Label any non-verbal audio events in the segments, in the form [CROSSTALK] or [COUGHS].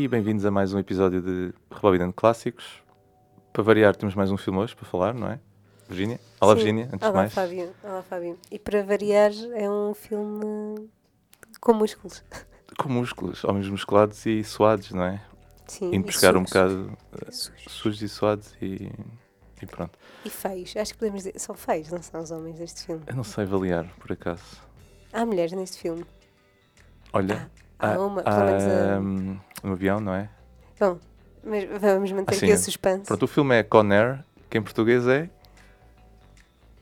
e bem-vindos a mais um episódio de Rebobinando Clássicos. Para variar, temos mais um filme hoje para falar, não é? Virgínia? Olá, Sim. Virgínia, antes de Olá, mais. Fábio. Olá, Fábio. E para variar, é um filme com músculos. Com músculos, homens musculados e suados, não é? Sim. Indo buscar um bocado eh, Sujos. sujos e suados e, e pronto. E feios. Acho que podemos dizer. São feios, não são os homens deste filme. Eu não sei avaliar, por acaso. Há mulheres neste filme. Olha, Há há, uma, pelo menos. a- hum, um avião, não é? Bom, mas vamos manter Assim, aqui o suspense. Pronto, o filme é Con Air, que em português é.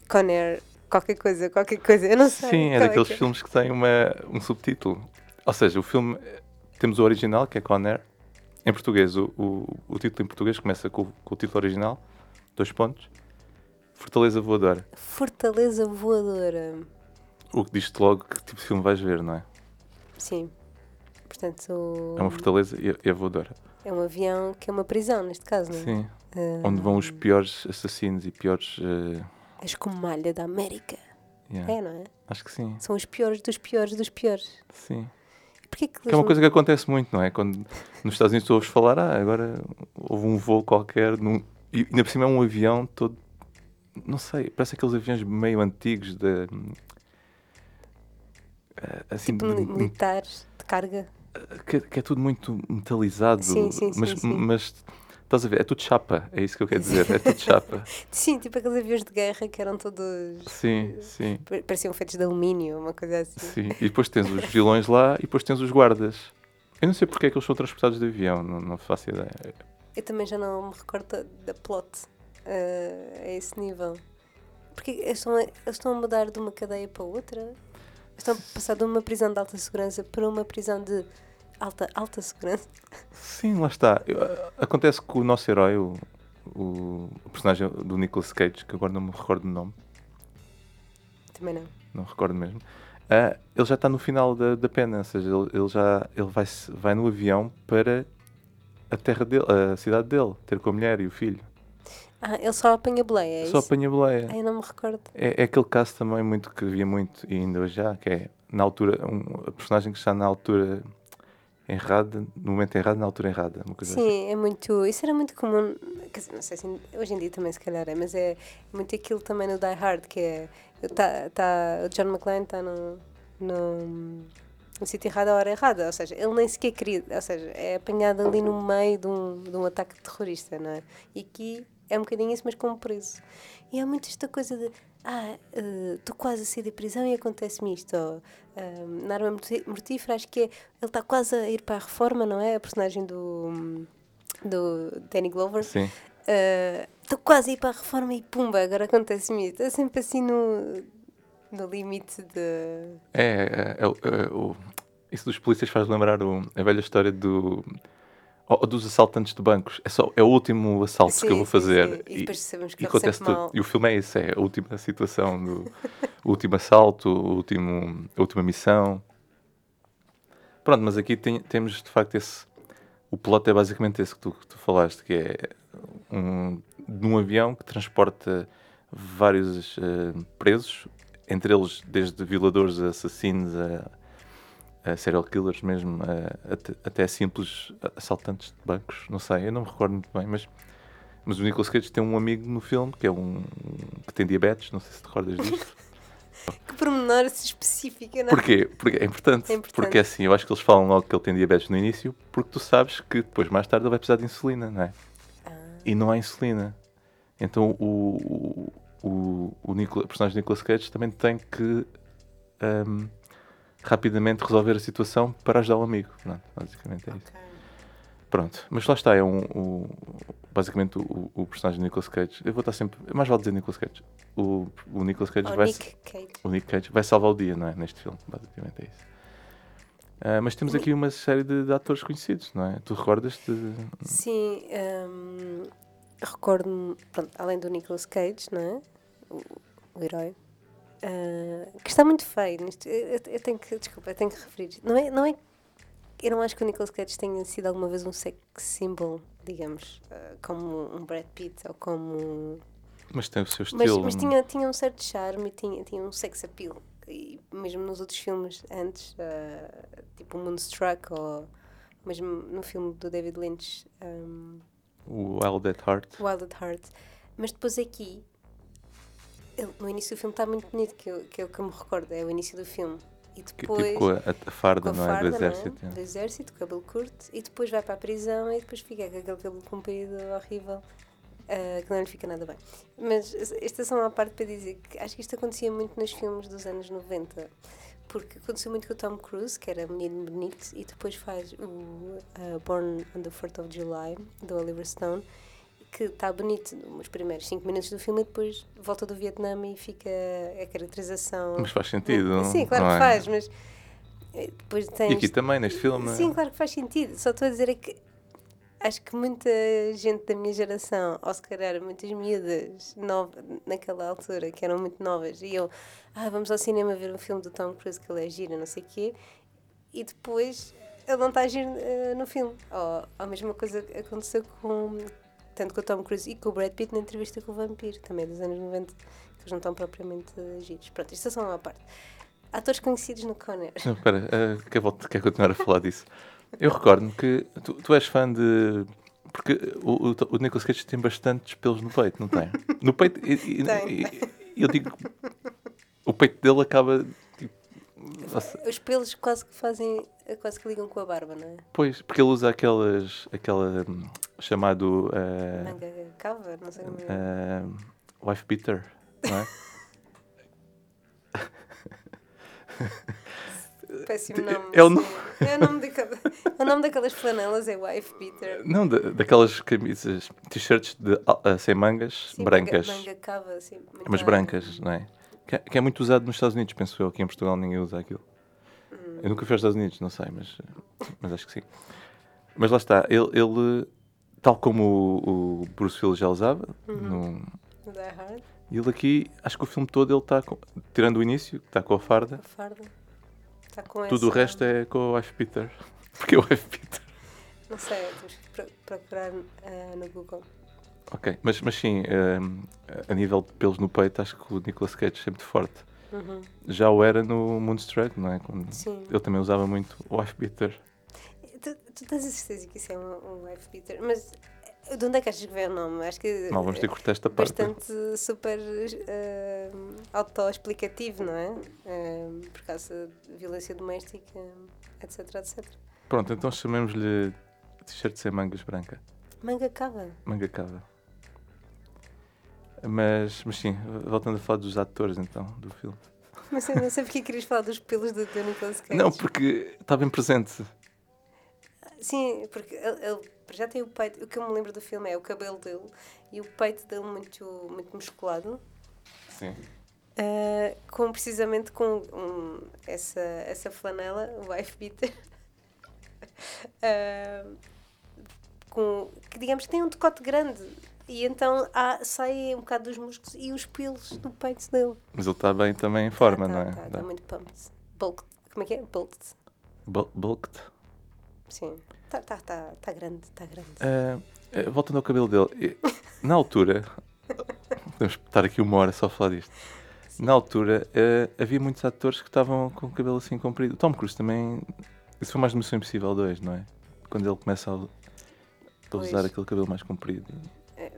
Conair, qualquer coisa, qualquer coisa. Eu não sei. Sim, é qual daqueles que filmes que têm uma, um subtítulo. Ou seja, o filme. Temos o original, que é Con Air. Em português, o, o, o título em português começa com, o- com o título original, dois pontos. Fortaleza Voadora. Fortaleza Voadora. O que diz-te logo que tipo de filme vais ver, não é? Sim. Portanto, É uma fortaleza e é, um avião que é uma prisão, neste caso, não é? Sim. Ah, Onde vão os piores assassinos e piores. eh, A escumalha da América. yeah, É, não é? Acho que sim. São os piores dos piores dos piores. Sim. Porquê que, Que é uma coisa que acontece muito, não é? Quando nos Estados Unidos ouves falar, ah, agora houve um voo qualquer, num... e ainda por cima é um avião todo. Não sei, parece aqueles aviões meio antigos de. eh, Assim, tipo de- militares de carga? Que, que é tudo muito metalizado, Sim, sim, sim, mas, sim. mas estás a ver, é tudo chapa, é isso que eu quero dizer, é tudo chapa. [LAUGHS] Sim, tipo aqueles aviões de guerra que eram todos. Sim, sim, pa- Pareciam feitos de alumínio, uma coisa assim. sim. E depois tens os vilões lá e depois tens os guardas. Eu não sei porque é que eles são transportados de avião, não, não faço ideia. Eu também já não me recordo da- plot eh, a esse nível. Porque eles estão, a, eles estão a mudar de uma cadeia para outra? Estão a passar de uma prisão de alta segurança para uma prisão de alta, alta segurança? Sim, lá está. A- Acontece que o nosso herói, o, o, o personagem do Nicolas Cage, que agora não me recordo do nome, Também não. não recordo mesmo, ah, ele já está no final da, da pena, ou seja, ele, ele já ele vai, vai no avião para a terra dele, a cidade dele, ter com a mulher e o filho. Ah, ele só apanha boleia, é Só isso? apanha boleia. Eu não me recordo. É, é aquele caso também muito que havia muito e ainda hoje já, que é na altura, um a personagem que está na altura errada, no momento errado, na altura errada. Coisa assim. Sim, é muito. Isso era muito comum. Dizer, não sei se hoje em dia também se calhar é, mas é muito aquilo também no Die Hard, que é. Tá, tá, o John McClane está no, no, no sítio errado à hora errada. Ou seja, ele nem sequer queria. Ou seja, é apanhado ali no meio de um, de um ataque terrorista, não é? E aqui é um bocadinho isso, mas como preso. E há muito esta coisa de. Ah, estou quase a sair da prisão e acontece-me isto. Ou, ah, na arma mortífera, acho que é. Ele está quase a ir para a reforma, não é? A personagem do. do Danny Glover. Sim. Estou quase a ir para a reforma e pumba, agora acontece-me isto. É sempre assim no. no limite de. É, é, é é o- isso dos polícias faz lembrar o- a velha história do, ou- dos assaltantes de bancos. É, só, é o último assalto que eu Sim, vou sim, fazer. sim. E depois sabemos que e acontece tudo. mal. E o filme é isso, é a última situação, do, o último assalto, o último, a última missão. Pronto, mas aqui tem- temos de facto esse. O plot é basicamente esse que tu, que tu falaste, que é um, de um avião que transporta vários eh, presos, entre eles desde violadores a assassinos a, serial killers mesmo, a- até, até simples assaltantes de bancos, não sei, eu não me recordo muito bem, mas, mas o Nicolas Cage tem um amigo no filme que é um que tem diabetes, não sei se te recordas disto. [LAUGHS] Que pormenor específica, não é? Porquê? Porque é importante, É importante. porque assim, eu acho que eles falam logo que ele tem diabetes no início, porque tu sabes que depois mais tarde ele vai precisar de insulina, não é? Ah, E não há insulina. Então o, o, o, o, Nicola- o personagem de Nicolas Cage também tem que ahm, rapidamente resolver a situação para ajudar o amigo. Pronto, basicamente é isso. Pronto, mas lá está, é um, o- basicamente o, o personagem de Nicolas Cage. Eu vou estar sempre, mais vale dizer Nicolas Cage. O, o Nicolas Cage Oh, vai, Nick Cage. o Nick Cage vai salvar o dia, não é? Neste filme, basicamente é isso. Ah, mas temos aqui uma série de, de atores conhecidos, não é? Tu recordas-te? Sim, hum, recordo-me, além do Nicolas Cage, não é? O, o herói. Ah, que está muito feio nisto. Eu, eu- tenho que, desculpa, eu tenho que referir. Não é, não é, eu não acho que o Nicolas Cage tenha sido alguma vez um sex symbol, digamos, ah, como um Brad Pitt ou como. Mas tem o seu Mas, estilo. mas tinha, tinha um certo charme e tinha, tinha um sex appeal. E mesmo nos outros filmes antes, ah, tipo Moonstruck ou mesmo no filme do David Lynch, um, Wild at Heart. Wild at Heart. Mas depois aqui, ele- no início do filme está muito bonito, que, eu, que é o que eu me recordo, é o início do filme. E Que, depois. tipo com a, a farda, com a não é? farda, do exército. não é? Do exército, cabelo curto, e depois vai para a prisão e depois fica com aquele cabelo comprido horrível, ah, que não lhe fica nada bem. Mas esta é só uma parte para dizer que acho que isto acontecia muito nos filmes dos anos 90. Porque aconteceu muito com o Tom Cruise, que era menino bonito, e depois faz o ah, Born on the 4th of July, do Oliver Stone, que está bonito nos primeiros 5 minutos do filme e depois volta do Vietnã e fica a caracterização. Mas faz sentido. Sim, claro que é? faz, mas eh, depois tens. E aqui também, neste filme. Sim, claro que faz sentido. Só estou a dizer é que acho que muita gente da minha geração, ou se calhar muitas miúdas nova, naquela altura, que eram muito novas, e eu, ah, vamos ao cinema ver um filme do Tom Cruise que ele é gira, não sei o quê, e depois ele não está a agir eh, no filme. Ou a mesma coisa aconteceu com tanto com o Tom Cruise e com o Brad Pitt na entrevista com o Vampiro, também dos anos 90, que eles não estão propriamente giros. Pronto, isto é só uma parte. Atores conhecidos no Conner. Espera, eh, quer, voltar- quer continuar a falar disso? Eu recordo-me que tu, tu és fã de. Porque o, o, o Nicolas Cage tem bastantes pelos no peito, não tem? No peito. E, Tem. e- eu digo. O peito dele acaba. Tipo, Os pelos quase que fazem, quase que ligam com a barba, não é? pois, porque ele usa aquelas. aquela. Chamado. eh, Manga cava, não sei como é. eh, wife beater, não é? [LAUGHS] Péssimo nome. é o sim. nome- É o nome, daquela- o nome daquelas flanelas é Wife Beater. Não, da- daquelas camisas, t-shirts eh, sem mangas, Sim, brancas. Manga, manga cava, assim. muito Mas brancas, não é? Que, é- que é muito usado nos Estados Unidos, penso eu. Aqui em Portugal ninguém usa aquilo. Hum. Eu nunca fui aos Estados Unidos, não sei, mas, mas acho que sim. Mas lá está, ele, ele, tal como o, o Bruce Willis já usava, Uhum. no- Die Hard, ele aqui, acho que o filme todo ele está, com- tirando o início, está com a farda, a farda. Está com tudo o essa- resto é com o Wife Peter. [LAUGHS] Porque é o Wife Peter. Não sei, temos que pro- procurar ah, no Google. Ok, mas, mas sim, ehm, a nível de pelos no peito, acho que o Nicolas Cage é muito forte. Uhum. Já o era no Moonstruck, não é? Quando Sim. ele também usava muito o Wife Beater. Tu, tu tens a certeza que isso é um, um Wife Beater? Mas eh, de onde é que achas que vem o nome? Acho que. Mal vamos ter que cortar esta parte. bastante super eh, autoexplicativo, não é? Eh, por causa de violência doméstica, etc, etc. Pronto, então chamemos-lhe t-shirt sem mangas branca. Manga cava. Manga cava. Mas, mas sim, voltando a falar dos atores então, do filme. Mas eu não sei porque querias falar dos pelos do, do Nicolas Cage. Não, porque está bem presente. Sim, porque ele, ele já tem o peito. O que eu me lembro do filme é o cabelo dele e o peito dele muito, muito musculado. Sim. Uh, com precisamente com um, essa, essa flanela, o wife beater, uh, [LAUGHS] com, que digamos que tem um decote grande e então há, sai um bocado dos músculos e os pelos do peito dele. Mas ele está bem também em forma, tá, não é? Está Tá. muito pumped. Bulked. Como é que é? Bulked. Bu- Bulked. Sim. Está tá, tá, tá grande, está grande. Ah, voltando ao cabelo dele, e- na altura, podemos estar aqui uma hora só a falar disto. Na altura, ah, havia muitos atores que estavam com o cabelo assim comprido. O Tom Cruise também. Isso foi mais de Missão Impossível 2, não é? Quando ele começa a, a Pois. usar aquele cabelo mais comprido.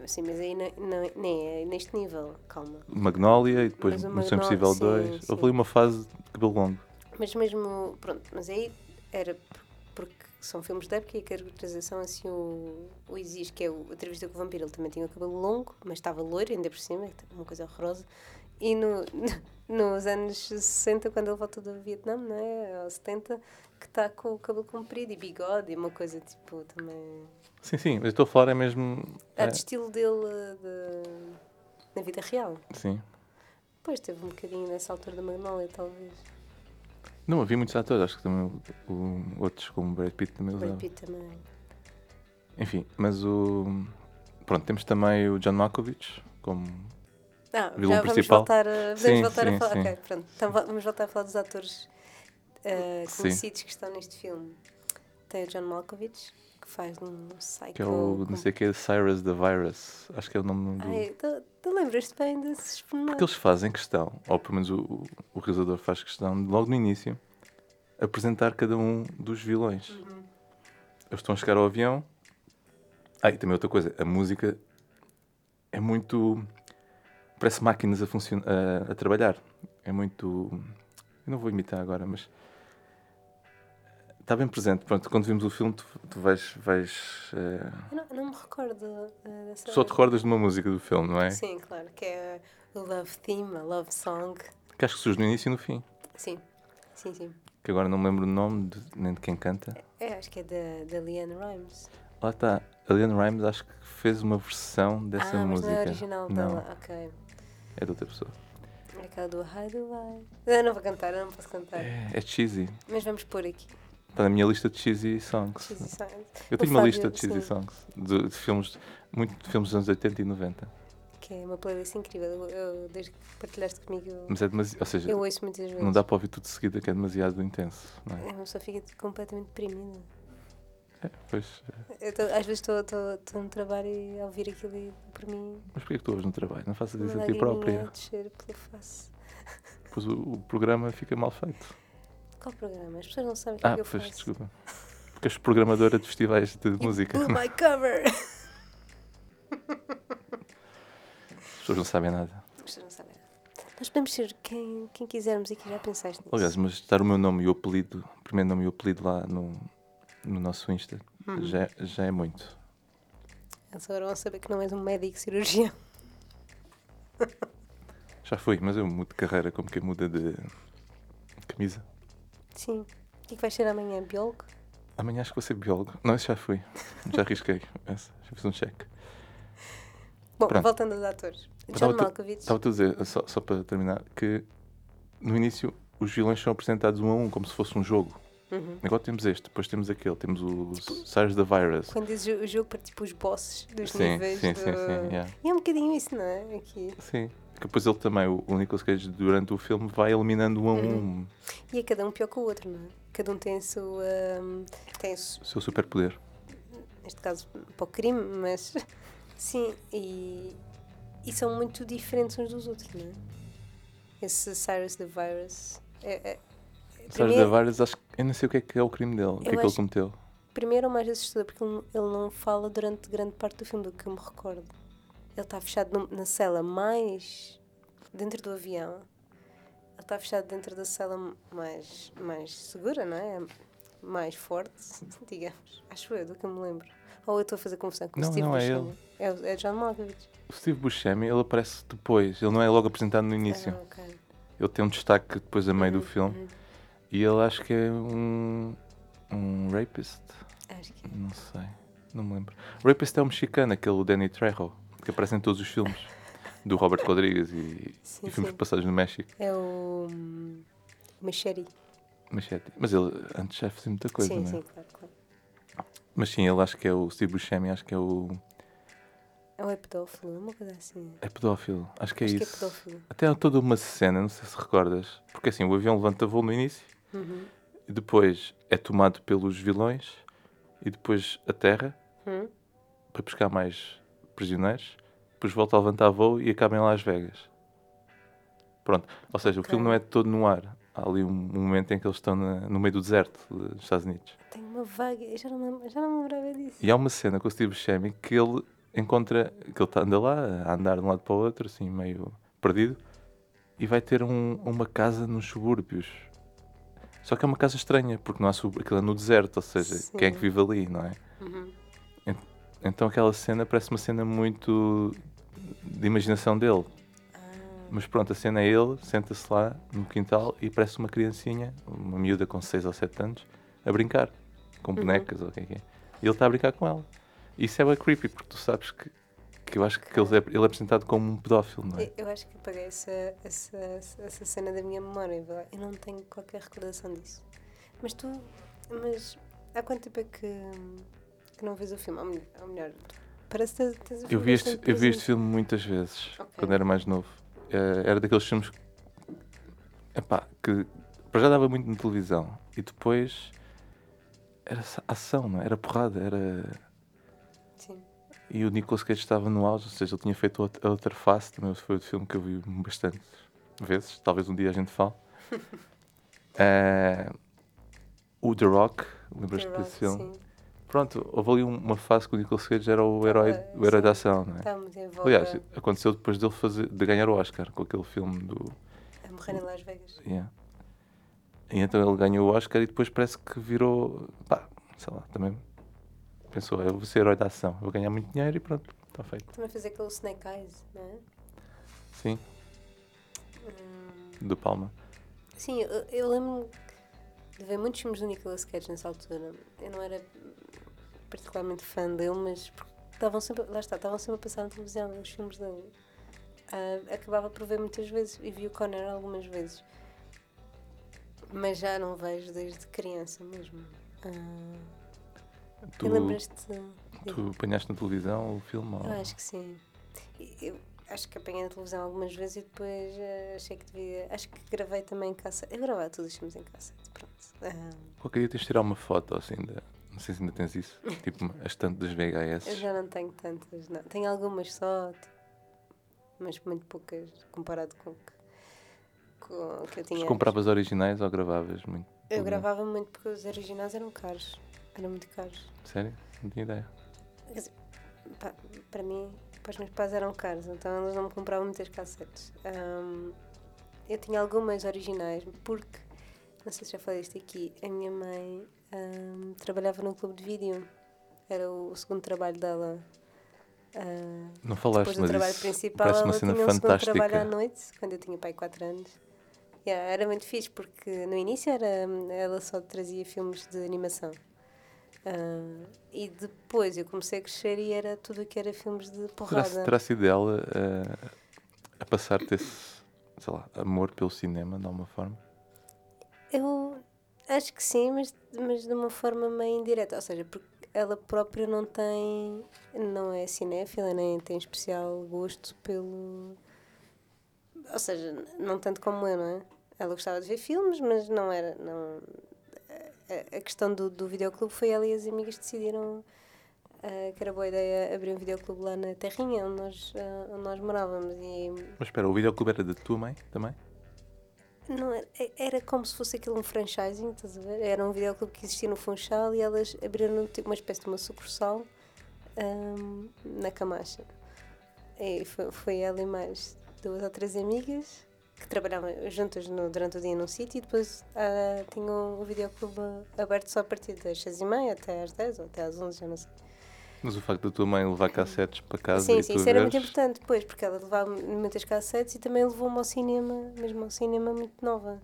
Sim, mas aí não, não- nem é neste nível, calma. Magnolia e depois Missão Impossível sim, 2. sim. Houve ali uma fase de cabelo longo. Mas mesmo, pronto, mas aí era por- porque são filmes de época e a caracterização assim o, o exige, que é o a entrevista com o vampiro, ele também tinha o cabelo longo, mas estava loiro ainda por cima, é uma coisa horrorosa. E no, [LAUGHS] nos anos 60, quando ele volta do Vietnã, não é? Ou 70, que está com o cabelo comprido e bigode e uma coisa tipo também. Sim, sim, mas estou a falar é mesmo. É é, de estilo dele de, na vida real. sim. Pois teve um bocadinho nessa altura da Magnolia, talvez. Não, havia muitos atores, acho que também o- o- outros como Brad Pitt também Brad. Pitt também. Enfim, mas o. Pronto, temos também o John Malkovich como. Ah, vilão já vamos principal. voltar a, podemos Sim, voltar sim, a falar. sim. Ok, pronto. Então va- vamos voltar a falar dos atores Sim. conhecidos que estão neste filme. Tem o John Malkovich, que faz um Psycho. que é o. não sei o que é Cyrus the Virus. Acho que é o nome do. Ai, tu, tu lembras-te bem desses Porque pormenores? eles fazem questão, ou pelo menos o, o, o realizador faz questão, de logo no início, apresentar cada um dos vilões. Uhum. eles estão a chegar ao avião. Ah, e também outra coisa, a música é muito. Parece máquinas a, a, a trabalhar. É muito. Eu não vou imitar agora, mas. Está bem presente. Pronto, quando vimos o filme, tu, tu vais. vais eh, Eu não, eu não me recordo dessa. Só te recordas de uma música do filme, não é? Sim, claro, que é o Love Theme, a Love Song. Que acho que surge no início e no fim. Sim, sim, sim. Que agora não me lembro o nome de- nem de quem canta. É, acho que é da, Leanne Rimes. Lá está. A Leanne Rimes acho que fez uma versão dessa ah, música. não é original Não, dela. Ok. é de outra pessoa. É aquela do Hi do I. Eu não vou cantar, eu não posso cantar. É, é cheesy. Mas vamos pôr aqui. Está na minha lista de cheesy songs. Cheesy Science. Eu tenho uma lista de cheesy sim. songs. De, de filmes, muito de filmes dos anos 80 e 90. Que é uma playlist incrível. Eu, eu- desde que partilhaste comigo, eu, Mas é demasiado. Ou seja, eu ouço muitas vezes. não dá para ouvir tudo de seguida, que é demasiado intenso. Não é? É, Uma pessoa fica completamente deprimida. É, pois, é. Tô- às vezes estou- no trabalho e a ouvir aquilo e por mim. mas porquê que tu ouves no trabalho? Não faças isso a ti própria. a descer pela face. Depois o, o programa fica mal feito. Qual programa? As pessoas não sabem o que é Ah, que eu pois, faço. desculpa. Porque és programadora de festivais de You música. blew my cover! As pessoas não sabem nada. As pessoas não sabem. Nós podemos ser quem, quem quisermos e que já pensaste nisso. Aliás, mas estar o meu nome e o apelido, o primeiro nome e o apelido lá no, no nosso Insta, Uhum. já, já é muito. Eles agora vão saber que não és um médico cirurgião. Já fui, mas eu mudo de carreira como quem muda de camisa. Sim. O que é que vais ser amanhã? Biólogo? Amanhã acho que vou ser biólogo. Não, isso já fui. Já arrisquei. Essa, já fiz um cheque. Bom, Pronto. voltando aos atores. John Malkovich. Estava a dizer, só, só para terminar, que no início os vilões são apresentados um a um, como se fosse um jogo. Uhum. Agora temos este, depois temos aquele, temos o Cyrus the Virus. Quando dizes o jogo para tipo os bosses dos Sim, níveis. sim, do... sim, sim, yeah. E é um bocadinho isso, não é? Aqui. Sim. Que depois ele também, o, Nicolas Cage, durante o filme, vai eliminando um a Uhum. um E é cada um pior que o outro, não é? Cada um tem a sua. hum, tem o seu superpoder. neste caso para o crime, mas sim, e, e são muito diferentes uns dos outros, não é? Esse Cyrus the Virus. É, é, Cyrus the Virus, acho que eu não sei o que é que é o crime dele, o que é que ele cometeu. primeiro o mais assustador porque ele não fala durante grande parte do filme, do que eu me recordo. Ele está fechado na cela mais dentro do avião. Ele está fechado dentro da cela mais, mais segura, não é? Mais forte, [LAUGHS] digamos. Acho eu, do que eu me lembro. Ou eu estou a fazer confusão com o Não, Steve não, é Buscemi. É, o- é John Malkovich. O Steve Buscemi, ele aparece depois, ele não é logo apresentado no início. Ah, ok. Ele tem um destaque depois a meio do Uhum, filme. uhum. E ele acho que é um. um rapist. Acho que é. Não sei, não me lembro. Rapist é o mexicano, aquele Danny Trejo, que aparece em todos os filmes. Do Robert Rodriguez e, Sim, e filmes sim. passados no México. É o hum, Machete. Machete. Mas ele antes já fazia muita coisa, sim, não é? sim, claro, claro. Mas sim, ele acho que é o Steve Buscemi, acho que é o. É um pedófilo, uma coisa assim. É pedófilo, acho que é Acho isso. que é pedófilo. Até há toda uma cena, não sei se recordas. Porque assim, o avião levanta voo no início, Uhum. e depois é tomado pelos vilões, e depois a terra, Hum? para buscar mais prisioneiros, depois volta a levantar voo e acaba em Las Vegas. Pronto, ou seja, Ok. o filme não é todo no ar. Há ali um, um momento em que eles estão na- no meio do deserto dos Estados Unidos. Tenho uma vaga. Eu já não, já não me lembrava disso. E há uma cena com o Steve Buscemi que ele encontra, que ele tá- anda lá a andar de um lado para o outro, assim, meio perdido, e vai ter um- uma casa nos subúrbios. Só que é uma casa estranha, porque não há sub... aquilo é no deserto, ou seja, quem é que Sim. vive ali, não é? Uhum. Então aquela cena parece uma cena muito de imaginação dele. Ah, Mas pronto, a cena é ele, senta-se lá no quintal e parece uma criancinha, uma miúda com 6 ou 7 anos, a brincar com bonecas ou o que é que é. E ele está a brincar com ela. E isso é bem creepy, porque tu sabes que, que eu acho que ele é, ele é apresentado como um pedófilo, não é? eu- acho que apaguei essa, essa, essa cena da minha memória. Eu não tenho qualquer recordação disso. Mas tu. Mas há quanto tempo é que, que não vês o filme? Ou melhor, ou melhor, parece que tens, tens o Eu filme vi, este, eu vi este filme muitas vezes, Ok. quando era mais novo. Eh, era daqueles filmes epá, que para já dava muito na televisão e depois era ação, não é? era porrada, era. Sim. E o Nicolas Cage estava no auge, ou seja, ele tinha feito a outra face, também foi outro filme que eu vi bastante vezes, talvez um dia a gente fale. [LAUGHS] Eh, o The Rock, lembras-te desse filme? sim. Pronto, houve ali um- uma fase que o Nicolas Cage era o herói, o herói da ação, não é? Aliás, aconteceu depois dele fazer, de ganhar o Oscar com aquele filme do. a morrer em Las Vegas. Yeah. E então ele ganhou o Oscar e depois parece que virou. pá, sei lá, também pensou, eu vou ser herói da ação, vou ganhar muito dinheiro e pronto, está feito. Também fez aquele Snake Eyes, não é? Sim, Hum, do Palma. sim, eu, eu lembro de ver muitos filmes do Nicolas Cage nessa altura. Eu não era particularmente fã dele, mas estavam sempre, lá está, estavam sempre a passar na televisão os filmes dele. Ah, acabava por ver muitas vezes e vi o Conner algumas vezes. Mas já não vejo desde criança mesmo. Ah, Tu, lembras-te? tu apanhaste na televisão o filme? ou- acho que sim. Eu acho que apanhei na televisão algumas vezes e depois eh, achei que devia. Acho que gravei também em cassete. Eu gravava todos os filmes em cassete, pronto. Ah, Qualquer dia tens de tirar uma foto assim, de, não sei se ainda tens isso, [LAUGHS] tipo uma- a estante das eu VHS. já não tenho tantas, não. Tenho algumas só, tipo, mas muito poucas comparado com o que, com que eu tinha. Mas compravas originais ou gravavas muito? Eu gravava muito porque os originais eram caros. Eram muito caros. Sério? Não tinha ideia. Quer dizer, pá, para mim, para os meus pais eram caros, então eles não me compravam muitas cassetes. Ahm, eu tinha algumas originais, porque, não sei se já falei isto aqui, a minha mãe ahm, trabalhava num clube de vídeo. Era o, segundo trabalho dela. Ah, Não falaste, depois do mas trabalho isso principal, parece uma ela cena tinha um segundo fantástica. trabalho à noite, quando eu tinha pai 4 anos. Yeah, era muito fixe, porque no início era, ela só trazia filmes de animação. Ah, e depois eu comecei a crescer e era tudo o que era filmes de porrada. terá sido ela eh, a passar-te esse, sei lá, amor pelo cinema, de alguma forma? Eu acho que sim, mas, mas de uma forma meio indireta. Ou seja, porque ela própria não tem. não é cinéfila, nem tem especial gosto pelo. Ou seja, não tanto como eu, não é? Ela gostava de ver filmes, mas não era. Não, a, a questão do, do videoclube foi ela e as amigas decidiram ah, que era boa ideia abrir um videoclube lá na terrinha onde nós, ah, onde nós morávamos. E Mas espera, o videoclube era da tua mãe também? Não era, é- era como se fosse aquilo um franchising, estás a ver? Era um videoclube que existia no Funchal e elas abriram tipo, uma espécie de uma sucursal ahm, na Camacha. E foi, foi ela e mais duas ou três amigas que trabalhavam juntas no- durante o dia num sítio e depois ah, tinham o videoclube aberto só a partir das seis e meia até às 10 ou até às 11, já não sei. Mas o facto da tua mãe levar cassetes para casa sim, sim, isso era muito importante depois, porque ela levava muitas cassetes e também levou-me ao cinema, mesmo ao cinema muito nova.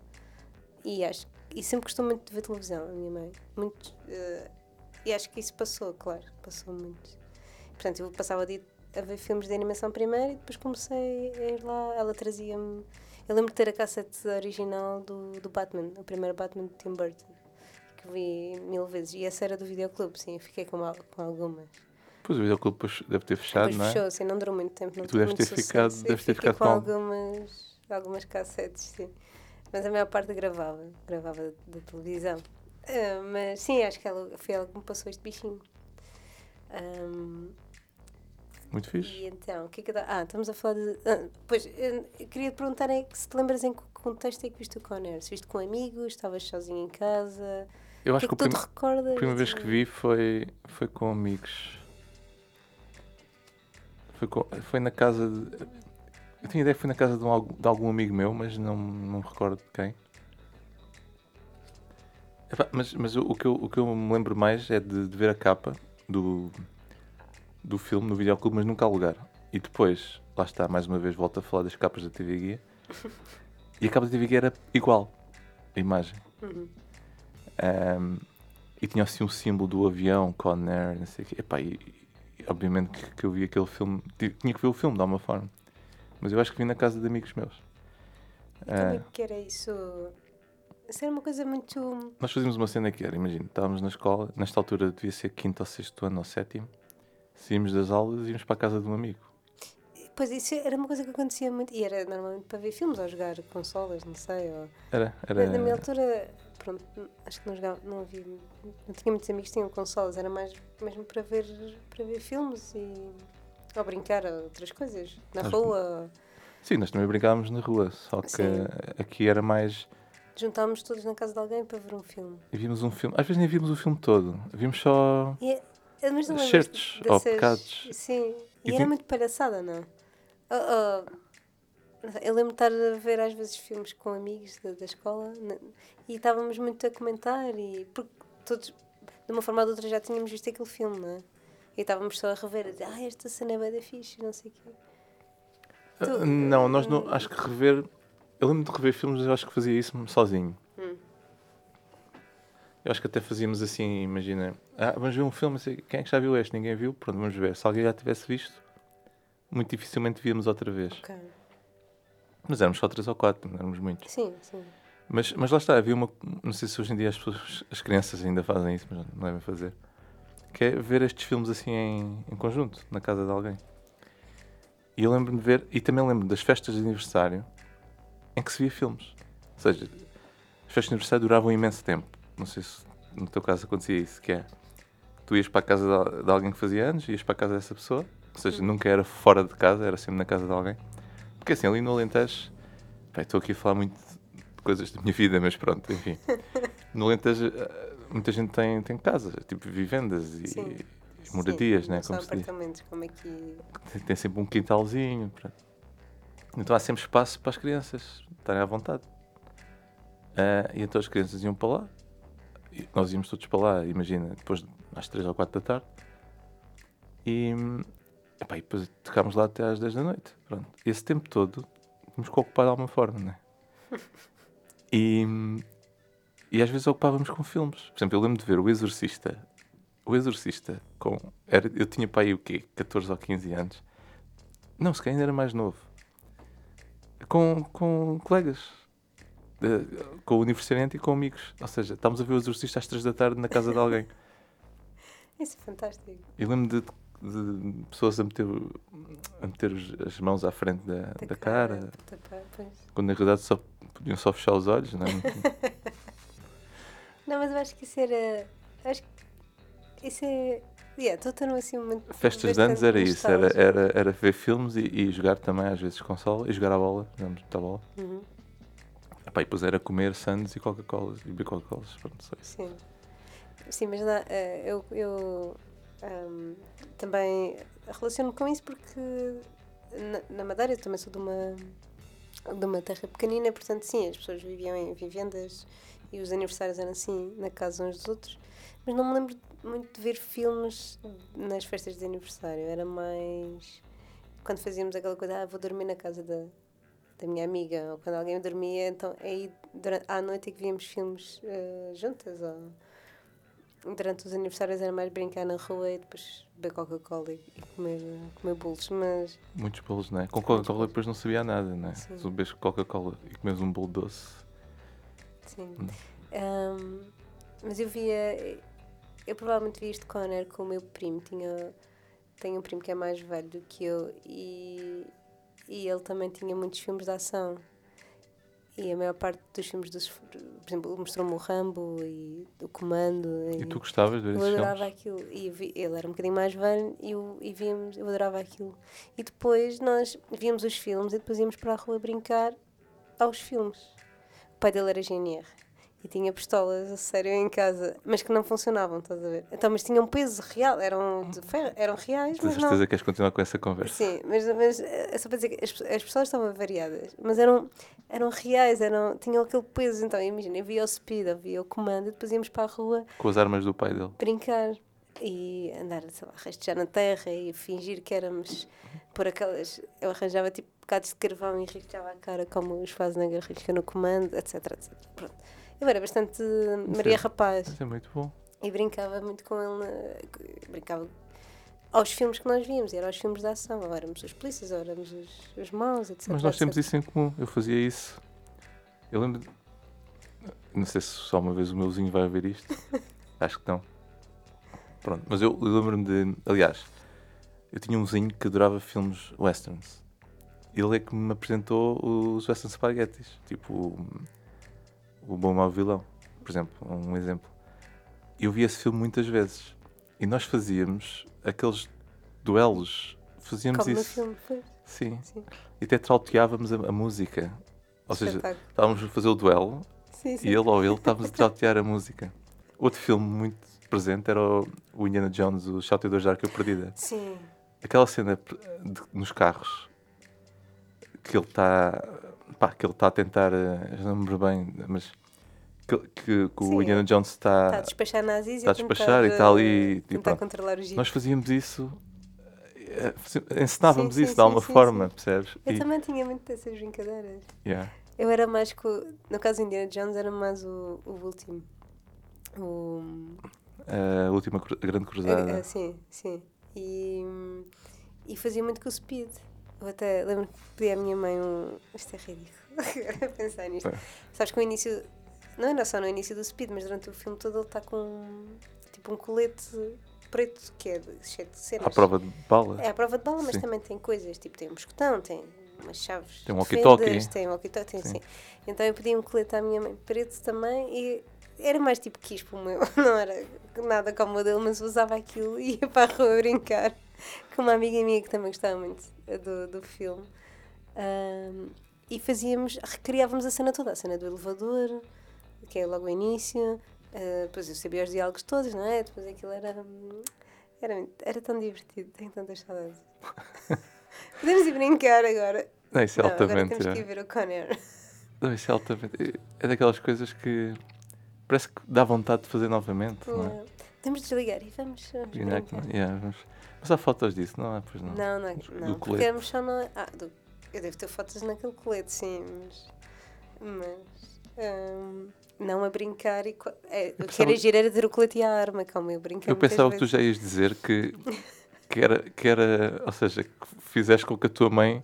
E acho e sempre gostou muito de ver televisão, a minha mãe. Muito, eh, e acho que isso passou, claro, passou muito. Portanto, eu passava a ver filmes de animação primeiro e depois comecei a ir lá. Ela trazia-me. Eu lembro de ter a cassete original do, do Batman, o primeiro Batman de Tim Burton, que vi mil vezes. E essa era do videoclube, sim, fiquei com, com algumas. Pois o videoclube deve ter fechado, Depois não é? fechou, assim, não durou muito tempo. Não tu deves ter ficado- deves ter ficado com com- algumas, algumas cassetes, sim. Mas a maior parte gravava, gravava da televisão. Ah, mas sim, acho que ela, foi ela que me passou este bichinho. Ahm, Muito fixe. e então, o que é que eu tava- Ah, estamos a falar de. ah, pois, eu, queria te perguntar é que se te lembras em que contexto é que viste o Conner? Se viste com amigos, estavas sozinho em casa? Eu acho que que, é a que tu prim- recordas? a primeira vez que vi foi, foi com amigos. Foi, foi na casa de. Eu tinha ideia que foi na casa de, um de algum amigo meu, mas não, não me recordo de quem. Epá, mas mas o, o que eu, o que eu me lembro mais é de, de ver a capa do, do filme no videoclube, mas nunca alugar. E depois, lá está, mais uma vez, volto a falar das capas da TV Guia. E a capa da TV Guia era igual, a imagem. Uhum. Um, e tinha assim um símbolo do avião, Conair, não sei o quê. Epá, e obviamente que, que eu vi aquele filme, ti- tinha que ver o filme de alguma forma. Mas eu acho que vi na casa de amigos meus. Como é que era isso? Isso era uma coisa muito. nós fazíamos uma cena que era, imagina, estávamos na escola, nesta altura devia ser quinto ou sexto ano ou sétimo, saímos das aulas e íamos para a casa de um amigo. Pois isso era uma coisa que acontecia muito. E era normalmente para ver filmes ou jogar consolas, não sei. Ou... Era, Na minha era, altura, pronto, acho que não, jogava, não havia. Não tinha muitos amigos que tinham consolas, era mais mesmo para ver, para ver filmes e. ou brincar ou outras coisas. Na rua. Sim, nós também brincávamos na rua, só que Sim. aqui era mais juntámos todos na casa de alguém para ver um filme. E vimos um filme. Às vezes nem vimos o filme todo. Vimos só. E lembras Certos ou dessas- pecados. Sim, e, E era muito palhaçada, não? Não sei, eu lembro de estar a ver às vezes filmes com amigos da, da escola e estávamos muito a comentar e porque todos, de uma forma ou de outra, já tínhamos visto aquele filme, não é? E estávamos só a rever, a dizer, ah, esta cena é bem da fixe, não sei o quê. Tu- Ah, Não, nós não. Acho que rever. Eu lembro de rever filmes, eu acho que fazia isso sozinho. Hum. Eu acho que até fazíamos assim, imagina. Ah, vamos ver um filme, quem é que já viu este? Ninguém viu? Pronto, vamos ver. Se alguém já tivesse visto, muito dificilmente víamos outra vez. Ok. Mas éramos só três ou quatro, não éramos muitos. Sim, sim. Mas, mas lá está, havia uma. Não sei se hoje em dia as, pessoas, as crianças ainda fazem isso, mas não devem fazer. Que é ver estes filmes assim em, em conjunto, na casa de alguém. E eu lembro-me de ver, e também lembro das festas de aniversário em que se via filmes. Ou seja, as festas de aniversário duravam imenso tempo. Não sei se no teu caso acontecia isso, que é. Tu ias para a casa de, de alguém que fazia anos, ias para a casa dessa pessoa, ou seja, nunca era fora de casa, era sempre na casa de alguém. Porque assim, ali no Alentejo, estou aqui a falar muito de coisas da minha vida, mas pronto, enfim. No Alentejo, eh, muita gente tem, tem casas, tipo vivendas e, Sim. e moradias, sim, né? Como se diz. apartamentos, como aqui. Tem, tem sempre um quintalzinho. pronto. Então há sempre espaço para as crianças estarem à vontade. Ah, e então as crianças iam para lá. Nós íamos todos para lá, imagina, depois de- às 3 ou 4 da tarde. E, epá, e depois tocámos lá até às 10 da noite. Pronto. Esse tempo todo tínhamos que ocupar de alguma forma, não é? [LAUGHS] E, e às vezes ocupávamos com filmes. Por exemplo, eu lembro de ver O Exorcista. O Exorcista, com, era, eu tinha para aí o quê? 14 ou 15 anos. Não, se calhar ainda era mais novo. Com, com colegas. De- com o aniversariante e com amigos. Ou seja, estávamos a ver o Exorcista às 3 da tarde na casa de alguém. [LAUGHS] Isso é fantástico. Eu lembro de, de pessoas a meter, a meter as mãos à frente da, da cara, quando na realidade só podiam só fechar os olhos, não é? [LAUGHS] Não, mas eu acho que isso era. Acho que isso é. Yeah, assim momento. Festas de anos era isso, era, era, era ver filmes e, e jogar também às vezes console e jogar a bola, jogamos muita bola. Uhum, Epá, e depois era comer Sands e Coca-Cola e beber Coca-Colas, pronto, só isso. sim. Sim, mas lá, eh, eu, eu ahm, também relaciono com isso porque na, na Madeira eu também sou de uma, de uma terra pequenina, portanto, sim, as pessoas viviam em vivendas e os aniversários eram assim, na casa uns dos outros, mas não me lembro muito de ver filmes nas festas de aniversário, era mais quando fazíamos aquela coisa, ah, vou dormir na casa da, da minha amiga, ou quando alguém dormia, então aí durante, à noite é que víamos filmes eh, juntas, ou durante os aniversários era mais brincar na rua e depois beber Coca-Cola e, comer, comer bolos, mas Muitos bolos, não é? Com Coca-Cola depois não sabia nada, não é? Sim. Se tu bebes Coca-Cola e comes um bolo doce. sim. Ahm, mas eu via, eu provavelmente vi isto com Conner com o meu primo, tinha, tenho um primo que é mais velho do que eu e, e ele também tinha muitos filmes de ação. E a maior parte dos filmes, dos, por exemplo, mostrou-me o Rambo e o Comando. E tu gostavas de ver Eu adorava filmes? aquilo. E vi- ele era um bocadinho mais velho e, eu, e víamos, eu adorava aquilo. E depois nós víamos os filmes e depois íamos para a rua brincar aos filmes. O pai dele era GNR e tinha pistolas a sério em casa, mas que não funcionavam, estás a ver? Então, mas tinham peso real, eram de ferro, eram reais, mas certeza não. que queres continuar com essa conversa? Sim, mas, mas é só para dizer que as, as pessoas estavam variadas, mas eram, eram reais, eram, tinham aquele peso. Então, imagina, eu via o speed, eu via o comando e depois íamos para a rua Com as armas do pai dele. brincar e andar, sei lá, rastejar na terra e fingir que éramos por aquelas. Eu arranjava tipo bocados de carvão e riscava a cara como os Schwarzenegger risca no comando, etc, etc. Pronto. Eu era bastante Maria é- Rapaz Isso é muito bom. e brincava muito com ele, na- brincava aos filmes que nós víamos, e eram os filmes de ação, ou éramos os polícias, ou éramos os, os maus, etc. Mas nós temos etc. isso em comum. Eu fazia isso. Eu lembro. de- Não sei se só uma vez o meu vizinho vai ver isto. [LAUGHS] Acho que não. Pronto, mas eu, eu lembro-me de. Aliás, eu tinha um vizinho que adorava filmes westerns. Ele é que me apresentou os western spaghettis. Tipo, o, Bom Mau Vilão, por exemplo. Um exemplo. Eu vi esse filme muitas vezes. E nós fazíamos aqueles duelos. Fazíamos Como no isso. filme, Sim. sim. E até trauteávamos a, a música. Ou seja, estávamos a fazer o duelo Sim, sim. E ele ou ele [LAUGHS] estávamos a trautear a música. Outro filme muito presente era o, o Indiana Jones, o Salteadores da Arca Perdida. Sim. Aquela cena de- nos carros que ele está pá, que ele está a tentar, eh, não me lembro bem, mas que, que- que o Indiana Jones Está a despachar nazis está a e despachar e está ali, eh, tipo, tentar controlar o jeep. Nós fazíamos isso, eh, ensinávamos Sim, sim, isso de alguma sim, forma, percebes? Eu E- também tinha muito dessas brincadeiras. yeah. Eu era mais co... No caso do Indiana Jones era mais o, o último. O... A última cru- a grande cruzada. ah, sim, sim. E, e fazia muito com o Speed. Eu até lembro que pedi à minha mãe um. Isto é ridículo. [LAUGHS] Pensar nisto. É. Sabes que o início. Não era só no início do Speed, mas durante o filme todo ele está com tipo um colete preto que é cheio de cenas. À prova de bala. É à prova de bala, mas Sim. também tem coisas, tipo tem um mosquetão, tem umas chaves. Tem um walkie-talkie. Tem um walkie-talkie, tem. Então eu pedi um colete à minha mãe preto também e era mais tipo quispo o meu, [LAUGHS] não era nada como o dele, mas usava aquilo e ia para a rua brincar [LAUGHS] com uma amiga minha que também gostava muito do, do filme. Ahm, e fazíamos, recriávamos a cena toda, a cena do elevador, que é logo o início, ah, depois eu sabia os diálogos todos, não é? Depois aquilo era. Era, era tão divertido, tenho tantas saudades. [LAUGHS] Podemos ir brincar agora. Não, isso é não, agora altamente. temos é. que ir ver o Conner. Não, isso é altamente. É daquelas coisas que parece que dá vontade de fazer novamente. Não é? Yeah. Podemos desligar e vamos, vamos E não é que- yeah, vamos- Mas há fotos disso, não há? Pois não. Não, não, é- Do não colete. só no... Ah, do... eu devo ter fotos naquele colete, sim, mas... Mas... hum, não a brincar e... co- É, o que pensava- era giro era ter o colete e a arma, como eu brinquei Eu muitas pensava que tu vezes. já ias dizer que, [LAUGHS] que, era, que era. Ou seja, que fizeste com que a tua mãe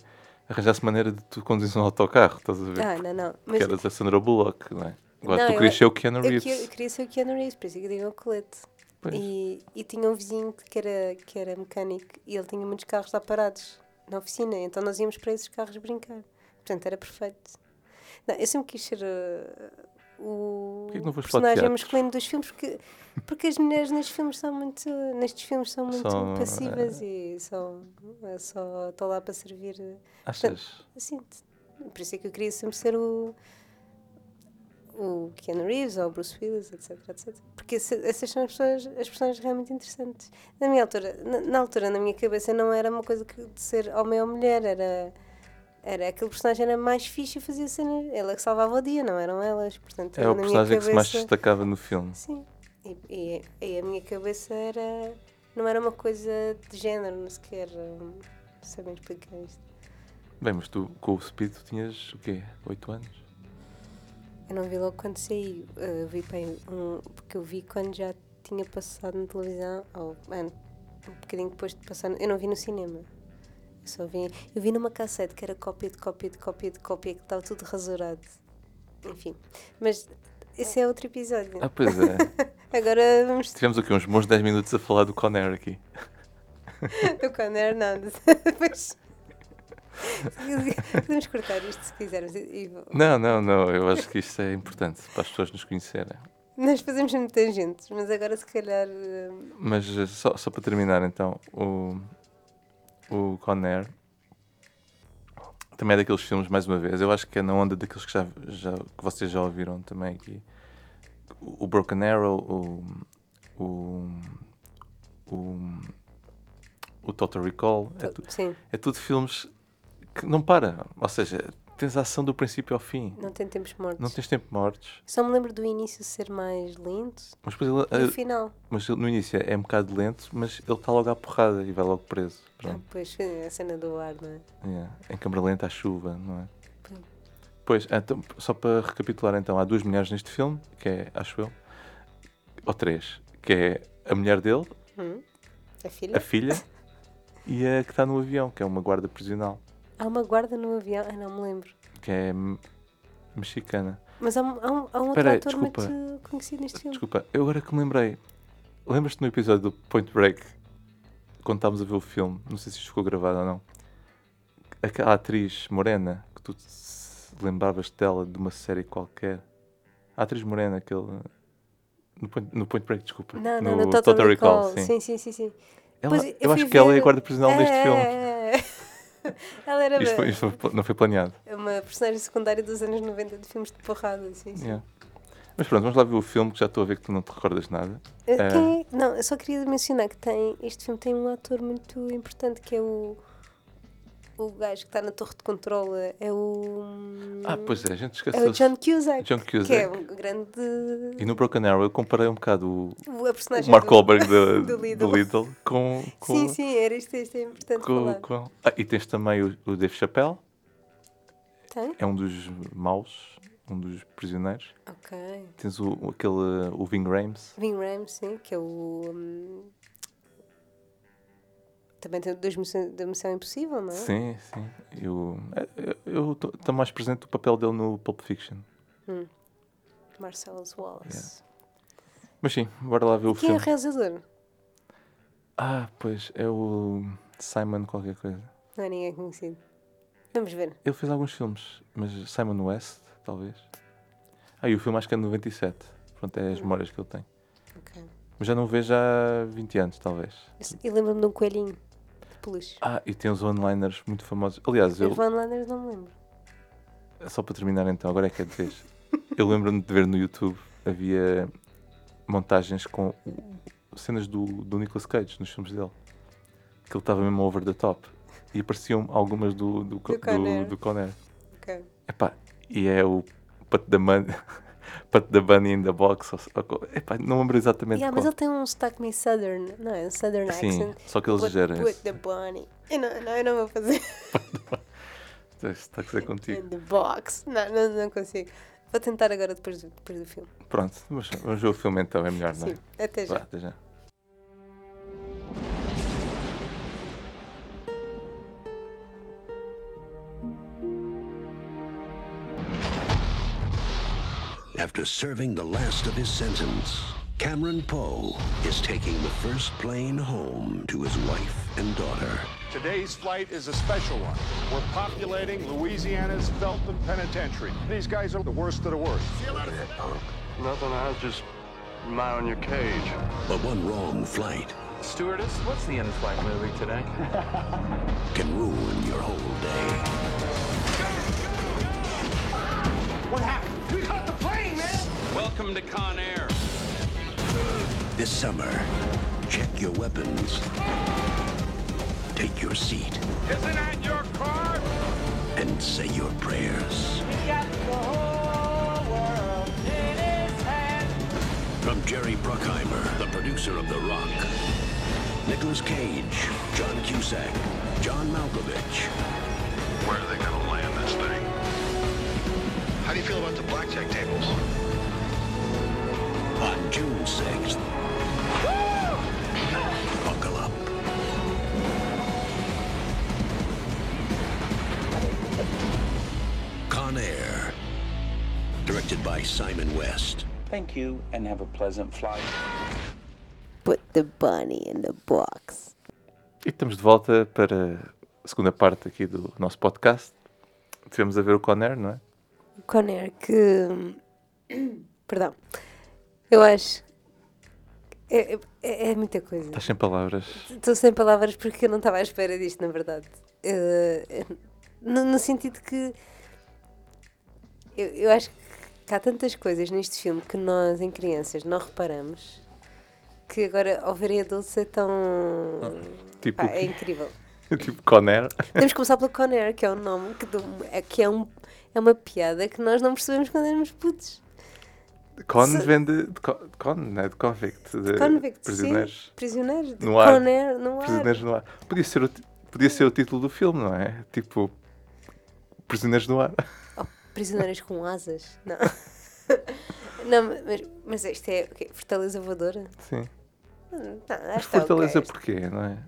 arranjasse maneira de tu conduzir um autocarro, estás a ver? Ah, não, não. Mas que eras a Sandra Bullock, não é? Agora Não, tu eu- querias ser o Keanu eu, Reeves. eu queria ser o Keanu Reeves, por isso é que eu digo o colete. E, e tinha um vizinho que era, que era mecânico e ele tinha muitos carros lá parados na oficina, então nós íamos para esses carros brincar. Portanto, era perfeito. Não, eu sempre quis ser uh, o que para o personagem masculino dos filmes, porque, porque as mulheres nestes filmes são muito, nestes filmes são muito São, passivas e são é só estão lá para servir. uh, Achas? Assim, por isso é que eu queria sempre ser o o Keanu Reeves ou o Bruce Willis, etc, etc. Porque essas são as pessoas, as personagens realmente interessantes. Na minha altura, na, na altura, na minha cabeça, não era uma coisa que de ser homem ou mulher, era, era aquele personagem era mais fixe e fazia cena. Ela que salvava o dia, não eram elas. Portanto, É o personagem que se mais cabeça- destacava no filme. Sim. E, e, e a minha cabeça era. Não era uma coisa de género, não sequer. Não sei bem explicar isto. Bem, mas tu com o Speed tu tinhas o quê? 8 anos? Eu não vi logo quando saí, eu vi bem um, porque eu vi quando já tinha passado na televisão, ou an- um bocadinho depois de passar, eu não vi no cinema. Eu só vi, eu vi numa cassete que era cópia de cópia de cópia de cópia, que estava tudo rasurado. Enfim, mas esse é outro episódio. Ah, pois é. [LAUGHS] Agora vamos Tivemos aqui uns bons 10 minutos a falar do Conner aqui. [LAUGHS] do Conner, não, [LAUGHS] depois... [LAUGHS] Podemos cortar isto se quisermos. Não, não, não. Eu acho que isto é importante para as pessoas nos conhecerem. Nós fazemos muito tangentes, mas agora se calhar. hum, Mas eh, só, só para terminar, então, o, o Conner também é daqueles filmes, mais uma vez, eu acho que é na onda daqueles que, já, já, que vocês já ouviram também aqui. O, o Broken Arrow, o, o, o, o Total Recall, é, tu- é tudo filmes que não para. Ou seja, tens a ação do princípio ao fim. não tem tempos mortos. Não tens tempo mortos. Só me lembro do início ser mais lento Mas, depois ele- o eh, final. mas no início é um bocado lento, mas ele está logo à porrada e vai logo preso. Ah, Pronto. pois, a cena do ar, não é? Yeah, Em câmara lenta à chuva, não é? Pois. Pois, então, só para recapitular então, há duas mulheres neste filme, que é, acho eu, ou três, que é a mulher dele, Hum? A filha? a filha, [LAUGHS] e a que está no avião, que é uma guarda prisional, Há uma guarda no avião? Ah, não me lembro. que é me- mexicana. Mas há, um- há um, há um outro Peraí, ator desculpa. muito conhecido neste filme. Desculpa, eu agora que me lembrei, lembras-te no episódio do Point Break, quando estávamos a ver o filme, não sei se isto ficou gravado ou não, aquela atriz morena, que tu te lembravas dela de uma série qualquer, a atriz morena, aquele... No Point, no Point Break, desculpa. Não, não, no, Total, Recall. sim. sim, sim, sim. Ela- Pois, eu eu acho que ela é ver- a guarda prisional deste É, filme. é, é. [LAUGHS] Ela era Isto, foi- isto foi- não foi planeado. uma personagem secundária dos anos 90 de filmes de porrada. Sim, sim. Yeah. Mas pronto, vamos lá ver o filme que já estou a ver que tu não te recordas nada. Uh, É. é- Não, eu só queria mencionar que tem, este filme tem um ator muito importante que é o. O gajo que está na torre de controle é o. Ah, pois é, a gente É esqueceu. o John Cusack. John Que é Cusack. um grande. E no Broken Arrow eu comparei um bocado o, A personagem o Mark do- Wahlberg [LAUGHS] do do, Lidl. Lidl com. com Sim, sim, era isto, isto é importante com- falar. com- Ah, e tens também o, o Dave Chappelle, Tem? é um dos maus, um dos prisioneiros. Ok. Tens o, aquele, o Ving Rhames. Vin Rhames, sim, que é o. hum, Também tem dois da Missão Impossível, não é? Sim, sim. Eu estou mais presente o papel dele no Pulp Fiction. Marcellus Wallace. Mas sim, bora lá ver o Quem é o filme. realizador? Ah, pois, é o Simon qualquer coisa. Não é ninguém conhecido. Vamos ver. Ele fez alguns filmes, mas Simon West, talvez. Ah, e o filme acho que é de 97. Pronto, é as memórias que ele tem. Ok. Mas já não o vejo há 20 anos, talvez. E lembro-me de um coelhinho peluche. Ah, e tem os onliners muito famosos. Aliás, eu, Os Van Landers não me lembro. só para terminar então, agora é que é de vez. [LAUGHS] Eu lembro-me de ver no YouTube, havia montagens com cenas do, do Nicolas Cage nos filmes dele. Que ele estava mesmo over the top. E apareciam algumas do, do, Co- Do Conair. do, do Conair. Ok. Epá, e é o Put the, Mun [LAUGHS] Put the Bunny in the Box. Ou, ou, epá, não lembro exatamente Yeah, mas qual. ele tem um sotaque meio southern, não é? Um southern Sim, accent. só que ele Put- exagera. Put the bunny. Eu não, não, eu não vou fazer. Está a ser contigo. In the box. Não, não, não consigo. Vou tentar agora depois do, depois do filme. Pronto, vamos, vamos ver o filme então, é melhor, não é? Sim, até Vá, já. até já. After serving the last of his sentence, Cameron Poe is taking the first plane home to his wife and daughter. Today's flight is a special one. We're populating Louisiana's Felton Penitentiary. These guys are the worst of the worst. Nothing, I was just minding your cage. But one wrong flight Stewardess, what's the in-flight movie today? [LAUGHS] can ruin your whole day. What happened? We caught the plane, man! Welcome to Con Air. This summer, check your weapons. Take your seat Isn't that your car? and say your prayers. From Jerry Bruckheimer, the producer of The Rock, Nicolas Cage, John Cusack, John Malkovich, Where are they gonna land this thing? How do you feel about the blackjack tables? June 6th. Buckle up. Con Air. Directed by Simon West. Thank you and have a pleasant flight. Put the bunny in the box. E estamos de volta para a segunda parte aqui do nosso podcast. Tivemos a ver o Conner, não é? O Conair que. [COUGHS] Perdão. Eu acho. É, é, é muita coisa. Estás sem palavras. Estou sem palavras porque eu não estava à espera disto, na verdade. Eh, no, no sentido que. Eu, eu acho que há tantas coisas neste filme que nós, em crianças, não reparamos que agora, ao verem adultos, é tão. Tipo, Pá, é incrível. [LAUGHS] tipo Conner. Temos que começar pelo Conair, que é um nome que, do- é, que é, um, é uma piada que nós não percebemos quando éramos putos. Con Se- vem de, de co- Con, não é? De convict. De Convict, prisioneiros. sim. Prisioneiros. De No ar. Conair no ar. Prisioneiros no ar. Podia ser, o, podia ser o título do filme, não é? Tipo, Prisioneiros no ar. Oh, prisioneiros com asas? Não. [LAUGHS] não, mas, mas isto é o quê? Fortaleza voadora? Sim. Não, Mas acho que está Fortaleza ok. porquê, não é?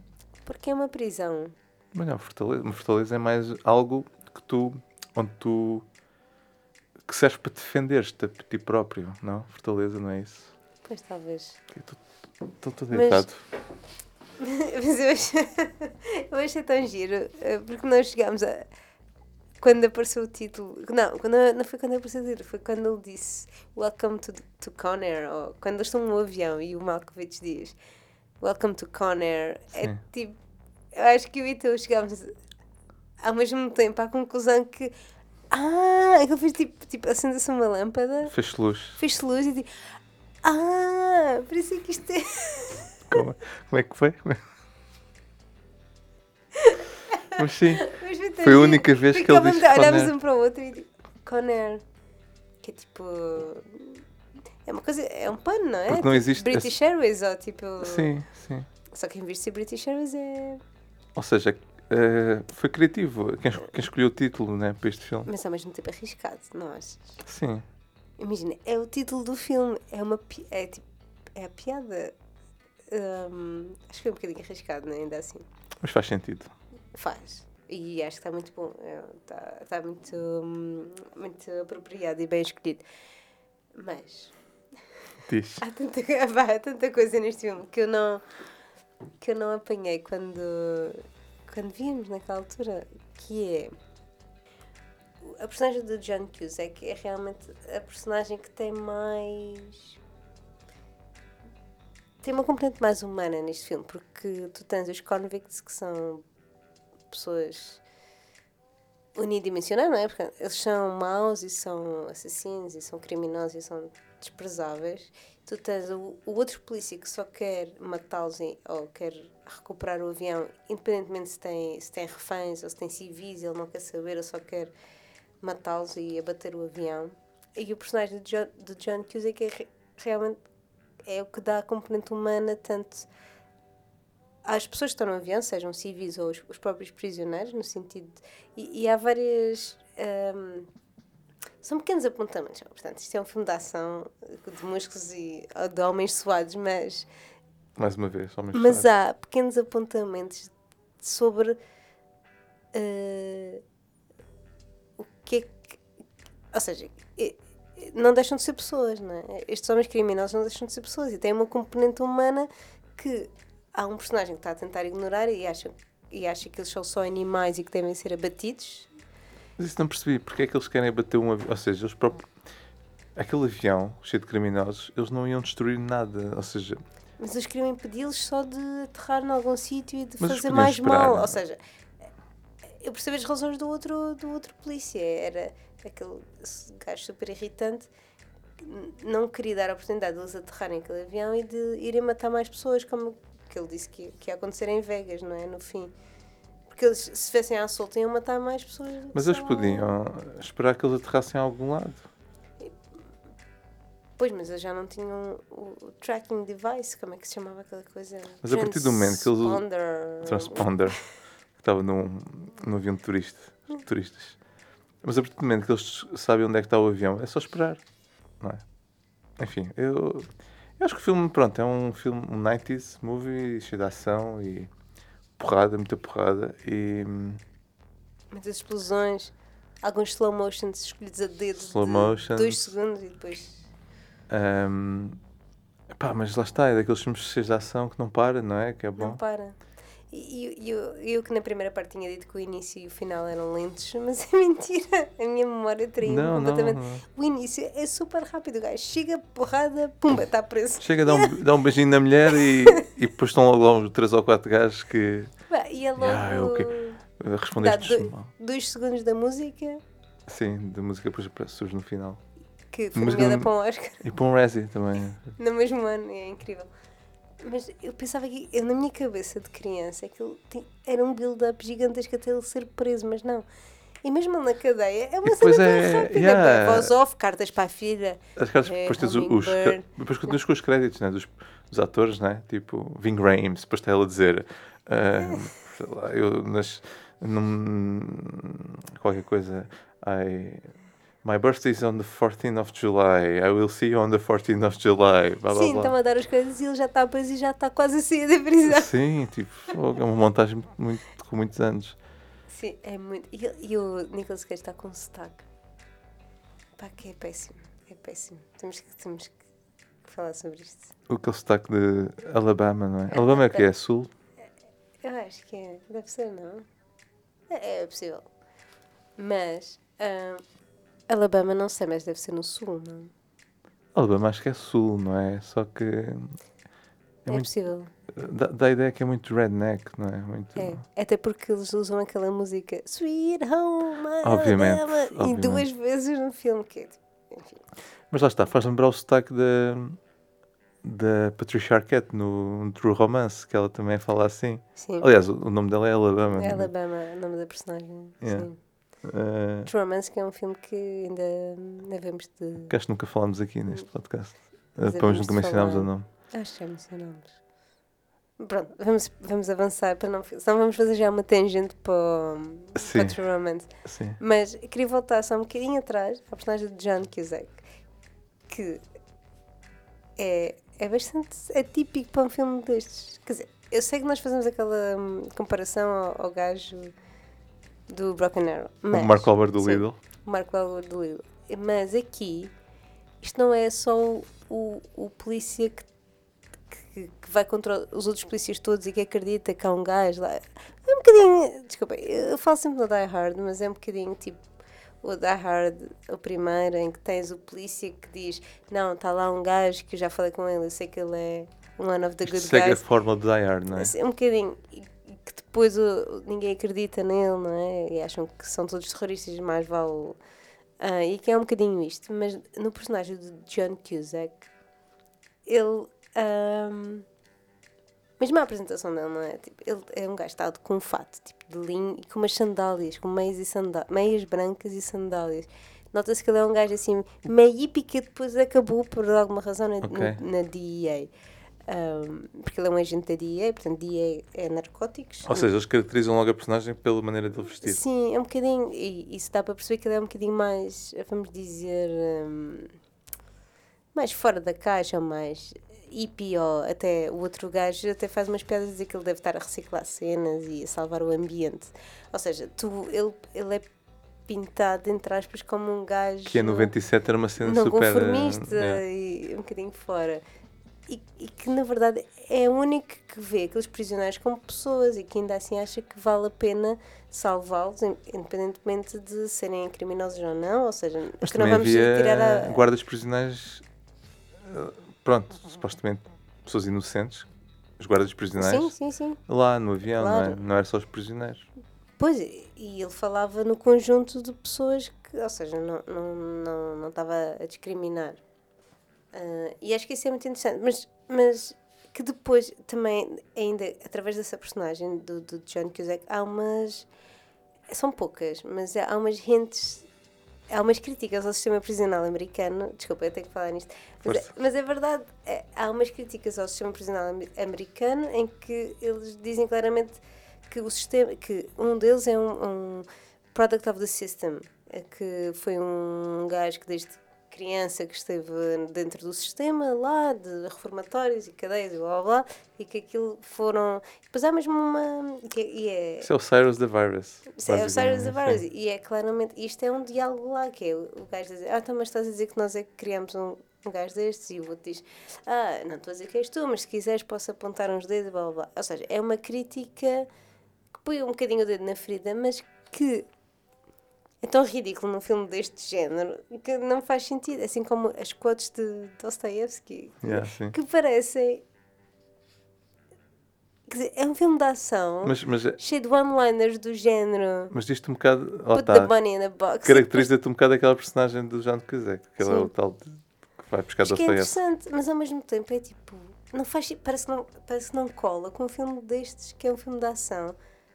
Porque é uma prisão. Mas não, Fortaleza, uma Fortaleza é mais algo que tu, onde tu, que serve para defender-te a ti próprio, não? Fortaleza não é isso? Pois talvez. Estou todo errado. Mas eu achei, eu achei tão giro, eh, porque nós chegámos a. Quando apareceu o título. Não, quando, não foi quando apareceu o título, foi quando ele disse Welcome to, to Conair, ou quando eles estão no avião e o Malkovich diz Welcome to Conair. É Sim. tipo. Eu acho que eu e tu chegámos. ao mesmo tempo à conclusão que. Ah, aquilo fez tipo, tipo acende-se uma lâmpada, Fez luz. fez luz e tipo. Ah, por isso é que isto é. [LAUGHS] Como, como é que foi? [LAUGHS] Mas sim, Mas foi, tão Foi a única vez que ele disse Conair. um para o outro e tipo, Conair. Que é tipo. É uma coisa. É um pano, não é? Porque não Tipo existe British Airways ou tipo. sim, sim. Só que em vez de ser British Airways é. Ou seja, eh, foi criativo quem, quem escolheu o título né, para este filme. Mas ao mesmo tempo arriscado, não achas? Sim. Imagina, é o título do filme, é uma é tipo, é a piada. Hum, acho que foi um bocadinho arriscado, né? ainda assim. Mas faz sentido. Faz. E acho que está muito bom. Está tá muito, hum, muito apropriado e bem escolhido. Mas Diz. [LAUGHS] há tanta, [LAUGHS] há tanta coisa neste filme que eu não que eu não apanhei quando quando víamos naquela altura que é a personagem do John Cusack é realmente a personagem que tem mais tem uma componente mais humana neste filme porque tu tens os convicts que são pessoas unidimensionais, não é? Porque eles são maus e são assassinos e são criminosos e são desprezáveis. Tu tens o, o outro polícia que só quer matá-los ou quer recuperar o avião, independentemente se tem, se tem reféns ou se tem civis, ele não quer saber, ele só quer matá-los e abater o avião. E o personagem do John, do John Cusack é re- realmente é o que dá a componente humana tanto às pessoas que estão no avião, sejam civis ou os, os próprios prisioneiros, no sentido. de- e, e há várias. ahm, são pequenos apontamentos. Portanto, isto é um filme de ação de músculos e de homens suados, mas, Mais uma vez, homens mas suaves. há pequenos apontamentos sobre ah, o que é que. Ou seja, não deixam de ser pessoas, não é? Estes homens criminosos não deixam de ser pessoas e têm uma componente humana que há um personagem que está a tentar ignorar e acha, e acha que eles são só animais e que devem ser abatidos. Mas isso não percebi. Porque é que eles querem bater um avião? Ou seja, eles próprios... Aquele avião cheio de criminosos, eles não iam destruir nada. Ou seja, Mas eles queriam impedi-los só de aterrar em algum sítio e de Mas fazer mais esperar, mal. é? Ou seja, eu percebi as razões do outro, do outro polícia. Era aquele gajo super irritante não queria dar a oportunidade de eles aterrarem aquele avião e de irem matar mais pessoas, como que ele disse que, que ia acontecer em Vegas, não é? No fim. Porque eles, se fossem à solta, iam matar mais pessoas. mas eles podiam esperar que eles aterrassem a algum lado. Pois, mas eles já não tinham o, o tracking device, como é que se chamava aquela coisa? Mas a partir do momento que eles usam- Transponder. transponder que estava num, num avião de turista, turistas. Mas a partir do momento que eles sabem onde é que está o avião, é só esperar. Não é? Enfim, eu, eu acho que o filme, pronto, é um filme, um 90s movie cheio de ação e porrada, muita porrada. E Muitas explosões, alguns slow motions escolhidos a dedo Slow de motions. dois segundos e depois. Ahm, pá, mas lá está, é daqueles filmes cheios de ação que não para, não é? Que é bom. Não para. E eu, eu que na primeira parte tinha dito que o início e o final eram lentos, [LAUGHS] mas é mentira. A minha memória traiu Não, não, completamente. não. O início é super rápido, o gajo chega, porrada, pumba, está preso. Chega a dar um, [LAUGHS] dá um beijinho na mulher e, e depois estão logo uns 3 ou 4 gajos que Pá, E é logo. Ah, que- dá respondeste dois, dois segundos da música Sim, da música depois surge no final. Que foi nomeada para um Oscar. E para um Razzie também. [LAUGHS] no mesmo ano, é incrível. Mas eu pensava que, eu, na minha cabeça de criança, aquilo ti- era um build-up gigantesco até ele ser preso, mas não. E mesmo ele na cadeia, é uma cena é- tão rápida. yeah. pá, Voz off, cartas para a filha. As caras, É, depois tens os, depois continuas com os créditos né, dos, dos atores, né? tipo Ving Rhames, depois está ela a dizer ah, sei lá, eu nas, num, qualquer coisa I, My birthday is on the 14th of July I will see you on the 14th of July blá, blá, Sim, blá. estão a dar as coisas e ele já está preso e já está quase a sair da prisão. Sim, tipo, é uma montagem muito, com muitos anos Sim, é muito. E, e o Nicolas Cage está com sotaque. Pá, que é péssimo. É péssimo. Temos que, temos que falar sobre isto. aquele sotaque de Alabama, não é? Alabama é o que é? Sul? Eu acho que é. Deve ser, não? É, é possível. Mas. ah, Alabama não sei, mas deve ser no sul, não? Alabama acho que é sul, não é? Só que É, muito- possível. Dá, dá a ideia que é muito redneck, não é? Muito... É. Até porque eles usam aquela música Sweet Home Obviamente, Alabama", e obviamente. duas vezes no filme. Que é, tipo, enfim. Mas lá está, faz lembrar o sotaque da, da Patricia Arquette no True Romance, que ela também fala assim. Sim. Aliás, o, o nome dela é Alabama. É Alabama, o nome da personagem. Yeah. Sim. Eh, True Romance, que é um filme que ainda devemos de. que acho que nunca falámos aqui neste podcast. Uh, menos havemos nunca mencionámos o nome. Acho que já mencionámos. Pronto, vamos, vamos avançar para não. Senão vamos fazer já uma tangente para, o- para Sim. o True Romance. Sim. Mas queria voltar só um bocadinho atrás à personagem de John Cusack, que é, é bastante atípico para um filme destes. Quer dizer, eu sei que nós fazemos aquela hum, comparação ao, ao gajo do Broken Arrow. Mas, o Marco Albert do sim, Lidl. o Marco Albert do Lidl. Mas aqui, isto não é só o, o, o polícia que, que, que vai contra os outros polícias todos e que acredita que há um gajo lá. É um bocadinho. Desculpa, eu falo sempre no Die Hard, mas é um bocadinho tipo o Die Hard, o primeiro, em que tens o polícia que diz: Não, está lá um gajo que eu já falei com ele, eu sei que ele é one of the Isto good segue a guys. fórmula de Die Hard, não é? É um bocadinho. Que depois o- ninguém acredita nele, não é? E acham que são todos terroristas, mais vale. Ah, e que é um bocadinho isto. Mas no personagem de John Cusack, ele. ahm, mesmo a apresentação dele, não é? Tipo, ele é um gajo estado com um fato tipo, de linho e com umas sandálias, com meias, e sandá meias brancas e sandálias. Nota-se que ele é um gajo assim, meio hippie que depois acabou por alguma razão na, Ok. na, na DEA. Um, porque ele é um agente da DEA, portanto, DEA é narcóticos. Ou seja, eles caracterizam logo a personagem pela maneira dele vestir. Sim, é um bocadinho. E isso dá para perceber que ele é um bocadinho mais, vamos dizer, hum, mais fora da caixa, mais hippie, ou até o outro gajo até faz umas piadas a dizer que ele deve estar a reciclar cenas e a salvar o ambiente. Ou seja, tu, ele, ele é pintado, entre aspas, como um gajo. Que em 97 era uma cena não super. eh, conformista yeah. e um bocadinho fora. E, e que na verdade é o único que vê aqueles prisioneiros como pessoas e que ainda assim acha que vale a pena salvá-los, in- independentemente de serem criminosos ou não. Ou seja, Mas que não vamos tirar a. guardas prisionais. eh, Pronto, supostamente pessoas inocentes. Os guardas prisionais. Sim, sim, sim. Lá no avião, não, é? Claro. não era só os prisioneiros. Pois, e ele falava no conjunto de pessoas que, ou seja, não, não, não, não estava a discriminar. Ah, e acho que isso é muito interessante, mas, mas que depois também, ainda através dessa personagem do, do John Cusack, há umas. São poucas, mas há umas hints. Há umas críticas ao sistema prisional americano. Desculpa, eu tenho que falar nisto. Mas, é, mas é verdade, é, há umas críticas ao sistema prisional am- americano em que eles dizem claramente que o sistema, que um deles é um, um product of the system, é que foi um gajo que desde criança que esteve dentro do sistema lá de reformatórios e cadeias e blá blá blá e que aquilo foram depois há mesmo uma que e é Isso é o Cyrus the Virus. Sim, é o Cyrus the Virus. E é claramente, isto é um diálogo lá, que é o, o gajo dizer, ah, então, mas estás a dizer que nós é que criamos um, um gajo destes, e o outro diz, ah, não estou a dizer que és tu, mas se quiseres posso apontar uns dedos, blá blá blá. Ou seja, é uma crítica que põe um bocadinho o dedo na ferida, mas que é tão ridículo num filme deste género que não faz sentido. Assim como as quotes de Dostoevsky. Yeah, que parecem. Quer dizer, é um filme de ação Mas, mas, é- cheio de one-liners do género. mas diz-te um bocado. Lá Put está. the bunny in a box. Caracteriza-te um bocado aquela personagem do John Cusack, que ele é o tal de- que vai buscar que é Dostoevsky. interessante, mas ao mesmo tempo é tipo. Não faz, parece, que não, parece que não cola com um filme destes, que é um filme de ação,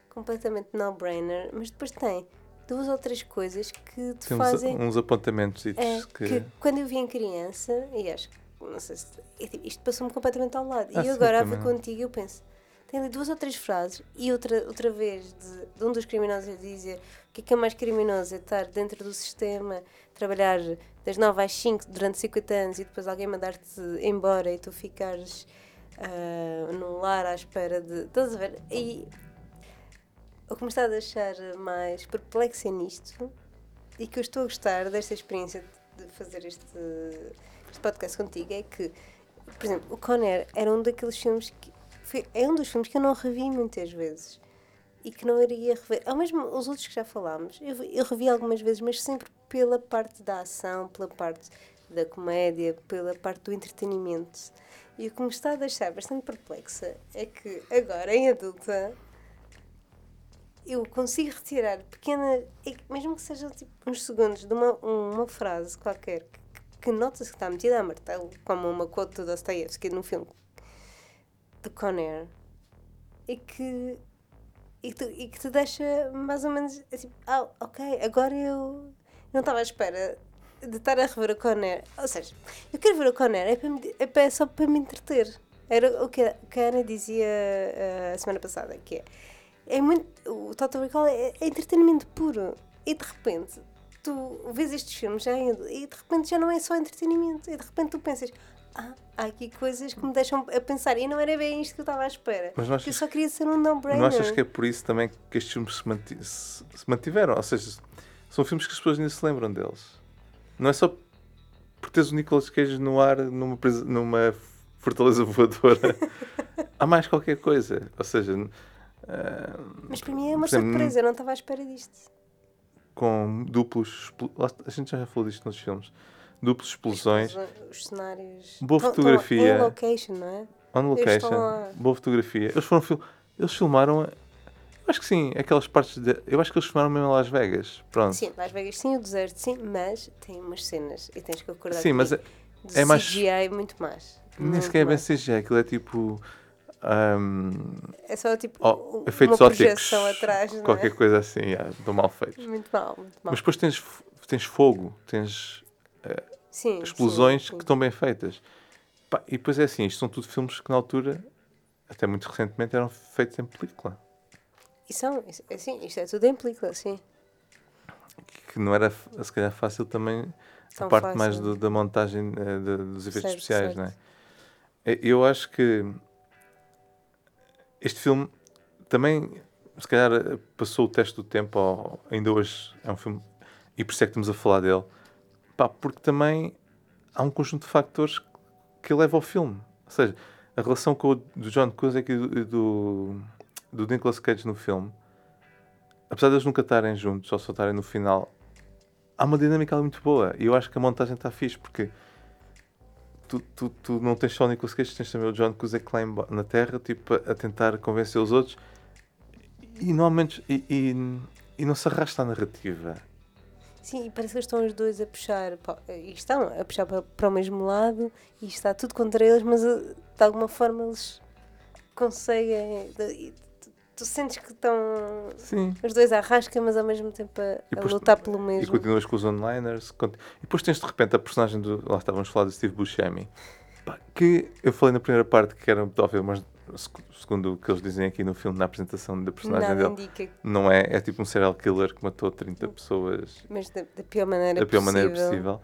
completamente no-brainer, mas depois tem duas ou três coisas que te Tem uns, fazem. uns apontamentos É, que... que quando eu vi em criança, e acho que, não sei se. é tipo, isto passou-me completamente ao lado. Ah, e eu agora a ver contigo, eu penso. Tem ali duas ou três frases e outra, outra vez de, de um dos criminosos a dizer o que é que é mais criminoso é estar dentro do sistema, trabalhar das 9 às 5 durante 50 anos e depois alguém mandar-te embora e tu ficares num lar à espera de. Estás a ver? E o que me está a deixar mais perplexa nisto e que eu estou a gostar desta experiência de fazer este, este podcast contigo é que, por exemplo, o Conner era um daqueles filmes que. Foi, é um dos filmes que eu não revi muitas vezes e que não iria rever. Ao mesmo os outros que já falámos, eu, eu revi algumas vezes, mas sempre pela parte da ação, pela parte da comédia, pela parte do entretenimento. E o que me está a deixar bastante perplexa é que agora, em adulta, eu consigo retirar pequena, mesmo que seja tipo uns segundos, de uma, uma frase qualquer que, que nota-se que está metida a martelo, como uma quote do Dostoevsky no filme de Con Air, e que, e, que, e que te deixa mais ou menos tipo, ah, ok, agora eu não estava à espera de estar a rever o Con Air. Ou seja, eu quero ver o Con Air, é, é é só para me entreter. Era o que que a Ana dizia eh, a semana passada, que é, é muito, o Total Recall é, é entretenimento puro. E de repente, tu vês estes filmes já em- e de repente já não é só entretenimento. E de repente tu pensas, ah, há aqui coisas que me deixam a pensar. E não era bem isto que eu estava à espera. Mas não eu achas só queria ser um no-brainer. Não achas que é por isso também que estes filmes se, manti- se- se mantiveram? Ou seja, são filmes que as pessoas ainda se lembram deles. Não é só por teres o Nicolas Cage no ar numa, presa- numa fortaleza voadora. [LAUGHS] Há mais qualquer coisa. Ou seja, ah, Mas para mim é uma exemplo, surpresa, eu não estava à espera disto. com duplos. A gente já falou disto nos filmes. Duplas explosões. Os cenários. Boa estão- estão fotografia. Em location, não é? On location, lá. boa fotografia. Eles foram fil- eles filmaram, eu acho que sim, aquelas partes de, eu acho que eles filmaram mesmo em Las Vegas. Pronto. Sim, Las Vegas sim, o deserto sim, mas tem umas cenas e tens que acordar Sim, mas é- é mais- CGI muito mais. Nem sequer é bem. CGI, aquilo é tipo ahm, É só tipo oh, efeitos uma projeção atrás, não qualquer é? coisa assim, yeah, do mal feitos. Muito mal, muito mal. Mas depois tens, tens fogo, tens sim, explosões sim, sim. que estão bem feitas. Pá, e depois é assim, isto são tudo filmes que na altura, até muito recentemente, eram feitos em película. E são, é assim, isto é tudo em película, sim. Que não era, se calhar, fácil também São a parte mais fácil. do- da montagem eh, de- dos efeitos Certo, especiais, certo. não é? Eu acho que este filme também, se calhar, passou o teste do tempo, ou ainda hoje é um filme, e por isso é que estamos a falar dele, pá, porque também há um conjunto de factores que leva ao filme. Ou seja, a relação com o do John Cusack e do, do, do Nicolas Cage no filme, apesar de eles nunca estarem juntos, ou só estarem no final, há uma dinâmica muito boa. E eu acho que a montagem está fixe, porque tu, tu, tu não tens só o Nicolas Cage, tens também o John Cusack lá em na Terra, tipo, a, a tentar convencer os outros. E normalmente, e, e, e não se arrasta a narrativa. Sim, e parece que estão os dois a puxar, e estão a puxar para, para o mesmo lado e está tudo contra eles, mas eh, de alguma forma eles conseguem. E tu, sentes que estão Sim. os dois à rasca, mas ao mesmo tempo a, E a depois- lutar pelo E mesmo. continuas com os onliners. cont- E depois tens de repente a personagem do. Lá estávamos a falar do Steve Buscemi. Que eu falei na primeira parte que era um pedófilo, mas segundo o que eles dizem aqui no filme, na apresentação da personagem Nada dele, indica, não é. É tipo um serial killer que matou 30 pessoas mas da, da pior maneira da pior possível. maneira possível.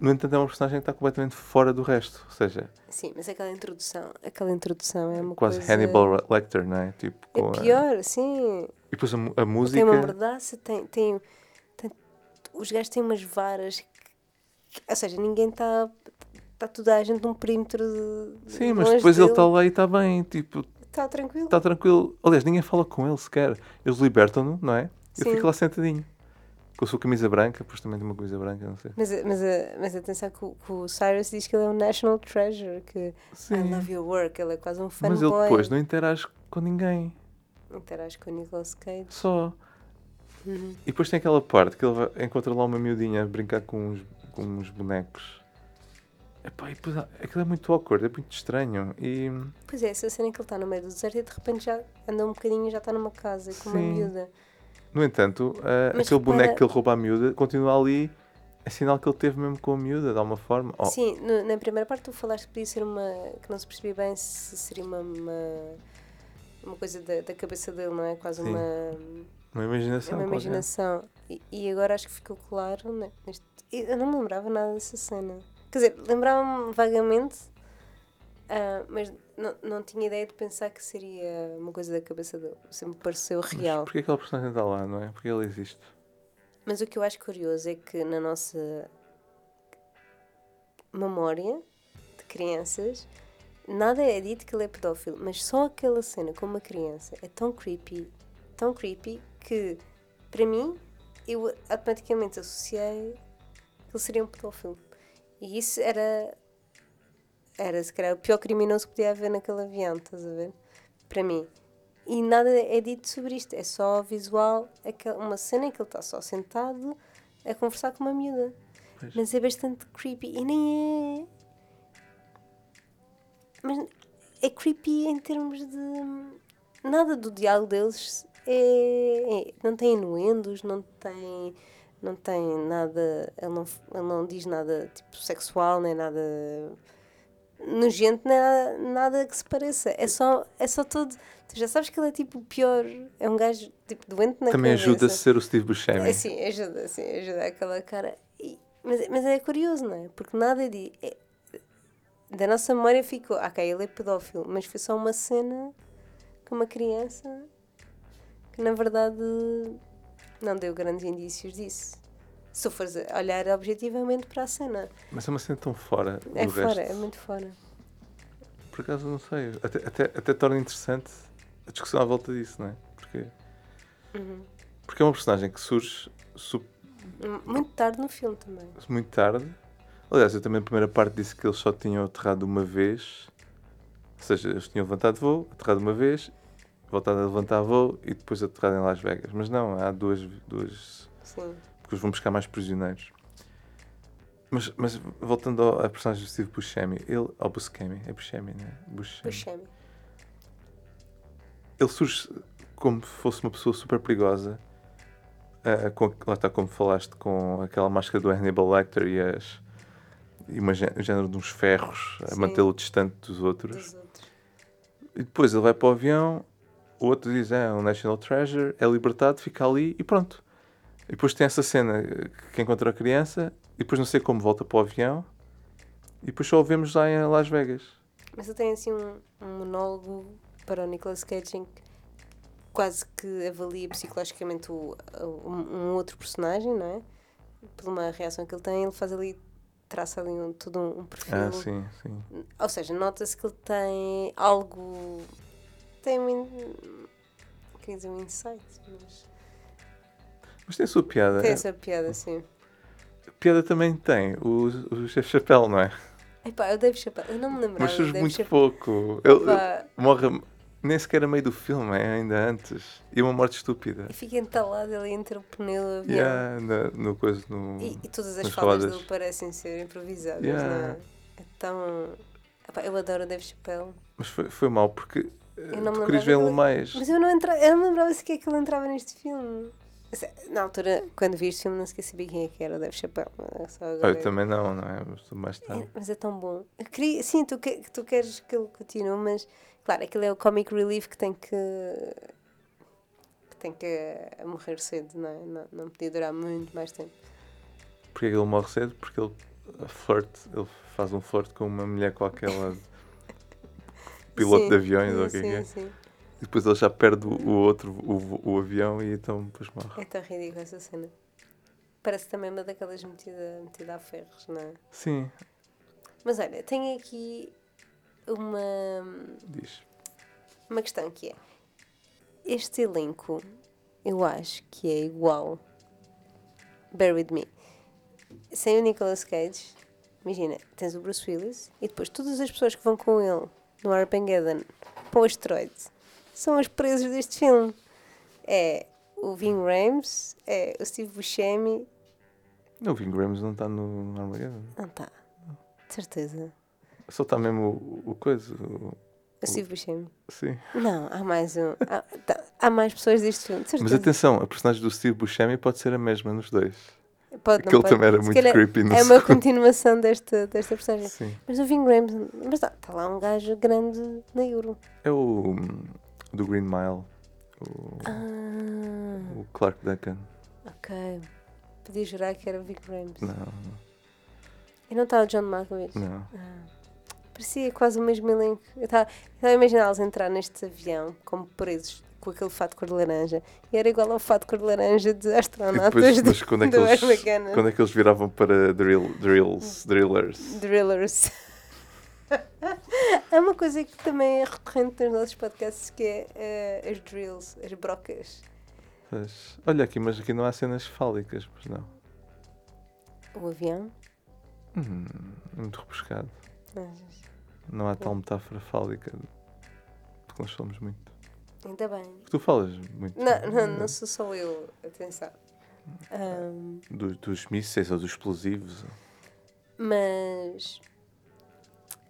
No entanto, é uma personagem que está completamente fora do resto. Ou seja, Sim, mas aquela introdução, aquela introdução é uma quase coisa... Hannibal Lecter, não é? Tipo, É com a- pior, sim. E depois a, a Tem música. uma mordaça, tem, tem, tem- Os gajos têm umas varas. que- ou seja, ninguém está. Está toda a gente num perímetro de. Sim, mas depois ele está lá e está bem. Tipo, Está tranquilo. está tranquilo. Aliás, ninguém fala com ele sequer. Eles libertam-no, não é? Sim. fica lá sentadinho. Com a sua camisa branca, depois também tem uma camisa branca, não sei. Mas, mas, mas atenção que o, que o Cyrus diz que ele é um national treasure, que I Sim. love your work, ele é quase um fanboy. Mas ele depois não interage com ninguém. Interage com o Nicolas Cage. Só. Uhum. E depois tem aquela parte que ele vai- encontra lá uma miudinha a brincar com uns, com uns bonecos. Epá, e depois, aquilo é muito awkward, é muito estranho. E Pois é, essa cena em que ele está no meio do deserto e de repente já anda um bocadinho e já está numa casa com uma Sim. miúda. No entanto, Mas aquele repara- boneco que ele rouba à miúda continua ali. É sinal que ele teve mesmo com a miúda, de alguma forma. Oh, Sim, no- na primeira parte tu falaste que podia ser uma. que não se percebia bem se seria uma. uma, uma coisa da, da cabeça dele, não é? Quase Sim. uma. uma imaginação. uma imaginação. E, e agora acho que ficou claro. Né? eu não me lembrava nada dessa cena. Quer dizer, lembrava-me vagamente, ah, mas não, não tinha ideia de pensar que seria uma coisa da cabeça dele. Sempre pareceu Mas real. Porquê aquela personagem está lá, não é? Porque ele existe. Mas o que eu acho curioso é que na nossa memória de crianças, nada é dito que ele é pedófilo, mas só aquela cena com uma criança é tão creepy, tão creepy, que para mim eu automaticamente associei que ele seria um pedófilo. E isso era. Era se calhar o pior criminoso que podia haver naquele avião, estás a ver? Para mim. E nada é dito sobre isto, é só visual, uma cena em que ele está só sentado a conversar com uma miúda. Pois. Mas é bastante creepy e nem é. Mas é creepy em termos de. Nada do diálogo deles é. é- não tem inuendos, não tem. Não tem nada. Ele não, ele não diz nada tipo sexual, nem nada nojento, nada, nada que se pareça. É só, é só todo. Tu já sabes que ele é tipo o pior. É um gajo tipo doente na Também cabeça. ajuda a ser o Steve Buscemi. É sim, ajuda, sim, ajuda aquela cara. E- mas, mas é curioso, não é? Porque nada de. é- da nossa memória ficou. ah, Ok, ele é pedófilo, mas foi só uma cena com uma criança que na verdade não deu grandes indícios disso. Se tu fores olhar objetivamente para a cena, Mas é uma cena tão fora é fora, resto. é muito fora. Por acaso não sei. Até, até, até torna interessante a discussão à volta disso, não é? Porque, Uhum. porque é uma personagem que surge Muito tarde no filme também. muito tarde. Aliás, eu também na primeira parte disse que eles só tinham aterrado uma vez. Ou seja, eles tinham levantado voo, aterrado uma vez, voltado a levantar voo e depois aterrado em Las Vegas. Mas não, há duas, duas Sim. Porque eles vão buscar mais prisioneiros. Mas, mas voltando ao, à personagem do Steve Buscemi, ele, ao Buscemi, é Buscemi, né? Buscemi. Puxa-me. Ele surge como se fosse uma pessoa super perigosa, ah, com, lá está como falaste, com aquela máscara do Hannibal Lecter e, as, e uma, um género de uns ferros a Sim. mantê-lo distante dos outros. Dos outros. E depois ele vai para o avião, o outro diz, é um National Treasure, é libertado, fica ali e pronto. E depois tem essa cena eh, que encontra a criança, e depois não sei como volta para o avião, e depois só o vemos lá em Las Vegas. Mas ele tem assim um, um monólogo para o Nicolas Cage em que quase que avalia psicologicamente o, o- um, outro personagem, não é? Por uma reação que ele tem, ele faz ali, traça ali um, todo um, um perfil. Ah, sim, sim. Ou seja, nota-se que ele tem algo. Tem um. Queria dizer um insight, mas. Mas tem a sua piada. Tem essa piada, sim. A piada também tem o, o Chef Chapéu, não é? Epá, o Dave Chappelle, eu não me lembrava Mas surge Dave muito Chappelle. pouco. Ele Epá, morre nem sequer a meio do filme, é ainda antes. E uma morte estúpida. e fica entalado ali entre o pneu e. Yeah, na, no coisa, no, E, e todas as falas dele parecem ser improvisadas, Yeah. não é? É tão. Epá, eu adoro o Dave Chappelle. Mas foi, foi mal porque eh, Eu não me tu querias vê-lo mais. Mas eu não, entra... eu não me lembrava sequer que ele entrava neste filme. Na altura, quando vi este filme, não sequer sabia quem é que era o Dave Chappelle. é Eu também não, não é? Mas. É, mas é tão bom. Eu queria, sim, tu, que, tu queres que ele continue, mas claro, aquele é o comic relief que tem que. que tem que eh, morrer cedo, não é? Não, não podia durar muito mais tempo. Porque é que ele morre cedo? Porque ele a flirt, ele faz um flirt com uma mulher qualquer lá, [LAUGHS] piloto Sim, de aviões ou o que é que sim, é. sim. E depois ele já perde o, outro, o, o avião e então depois morre. É tão ridícula essa cena. Parece também uma daquelas metida, metida a ferros, não é? Sim, Mas olha, tenho aqui uma, diz. uma questão que é: este elenco, eu acho que é igual. Bear with me. Sem o Nicolas Cage, imagina, tens o Bruce Willis e depois todas as pessoas que vão com ele no Armageddon para o asteroide são os presos deste filme. É o Ving Rhames, é o Steve Buscemi. O Ving Rhames não está no no Armageddon. Não está, de certeza. Só está mesmo o, o coisa. o- O Steve Buscemi. sim. Não, há mais um. Há, tá- há mais pessoas deste filme, de Mas certeza. atenção, a personagem do Steve Buscemi pode ser a mesma nos dois. Pode, não Aquele também era Se muito creepy no É uma segundo. continuação desta, desta personagem. Sim. Mas o Ving Rhames, mas está tá lá um gajo grande na Euro. É o do Green Mile. O, Ah, o Clark Duncan. ok. Podia jurar que era o Ving Rhames. Não, E não está o John Malkovich? não. Parecia quase o mesmo elenco. Eu estava a imaginá-los entrar neste avião como presos com aquele fato cor de laranja. E era igual ao fato cor de laranja de E astronautas depois, do, mas quando é, que eles, quando é que eles viravam para drill, drills, drillers? Drillers. [LAUGHS] [LAUGHS] Há uma coisa que também é recorrente nos nossos podcasts que é eh, as drills, as brocas. Pois, olha aqui, mas aqui não há cenas fálicas, pois não. O avião? Hum, muito rebuscado. Mas, Não há tal metáfora fálica de que nós falamos muito. ainda bem. Tu falas muito Não, não, não sou só eu, atenção. Ahm, dos, dos mísseis ou dos explosivos. mas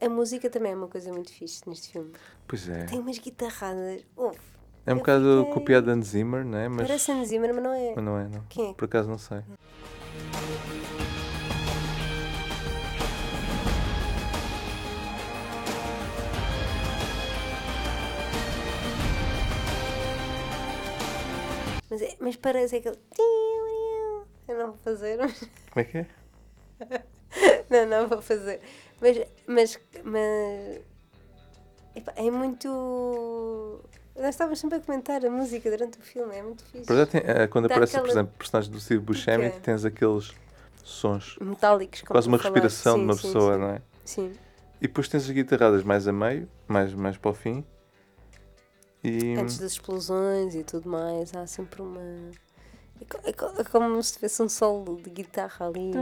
a música também é uma coisa muito fixe neste filme. Pois é. Tem umas guitarradas. Uf, É um bocado fiquei- copiado de Hans Zimmer, não é? Mas, parece Hans Zimmer, mas não é. mas não é, não. Quem é? Por acaso não sei. Mas, é- mas parece aquele. Eu não vou fazer, mas. Como é que é? [LAUGHS] [LAUGHS] Não, não vou fazer. Mas. Mas. mas epá, é muito. Nós estávamos sempre a comentar a música durante o filme, é muito fixe. Por tem- eh, quando Dá aparece, por aquela exemplo, o personagem do Steve Buscemi, pica. tens aqueles sons, Metálicos, quase uma respiração de Sim, uma sim, pessoa, sim. não é? Sim. E depois tens as guitarradas mais a meio, mais, mais para o fim. E Antes das explosões e tudo mais, há sempre uma. É, é é como se tivesse um solo de guitarra ali.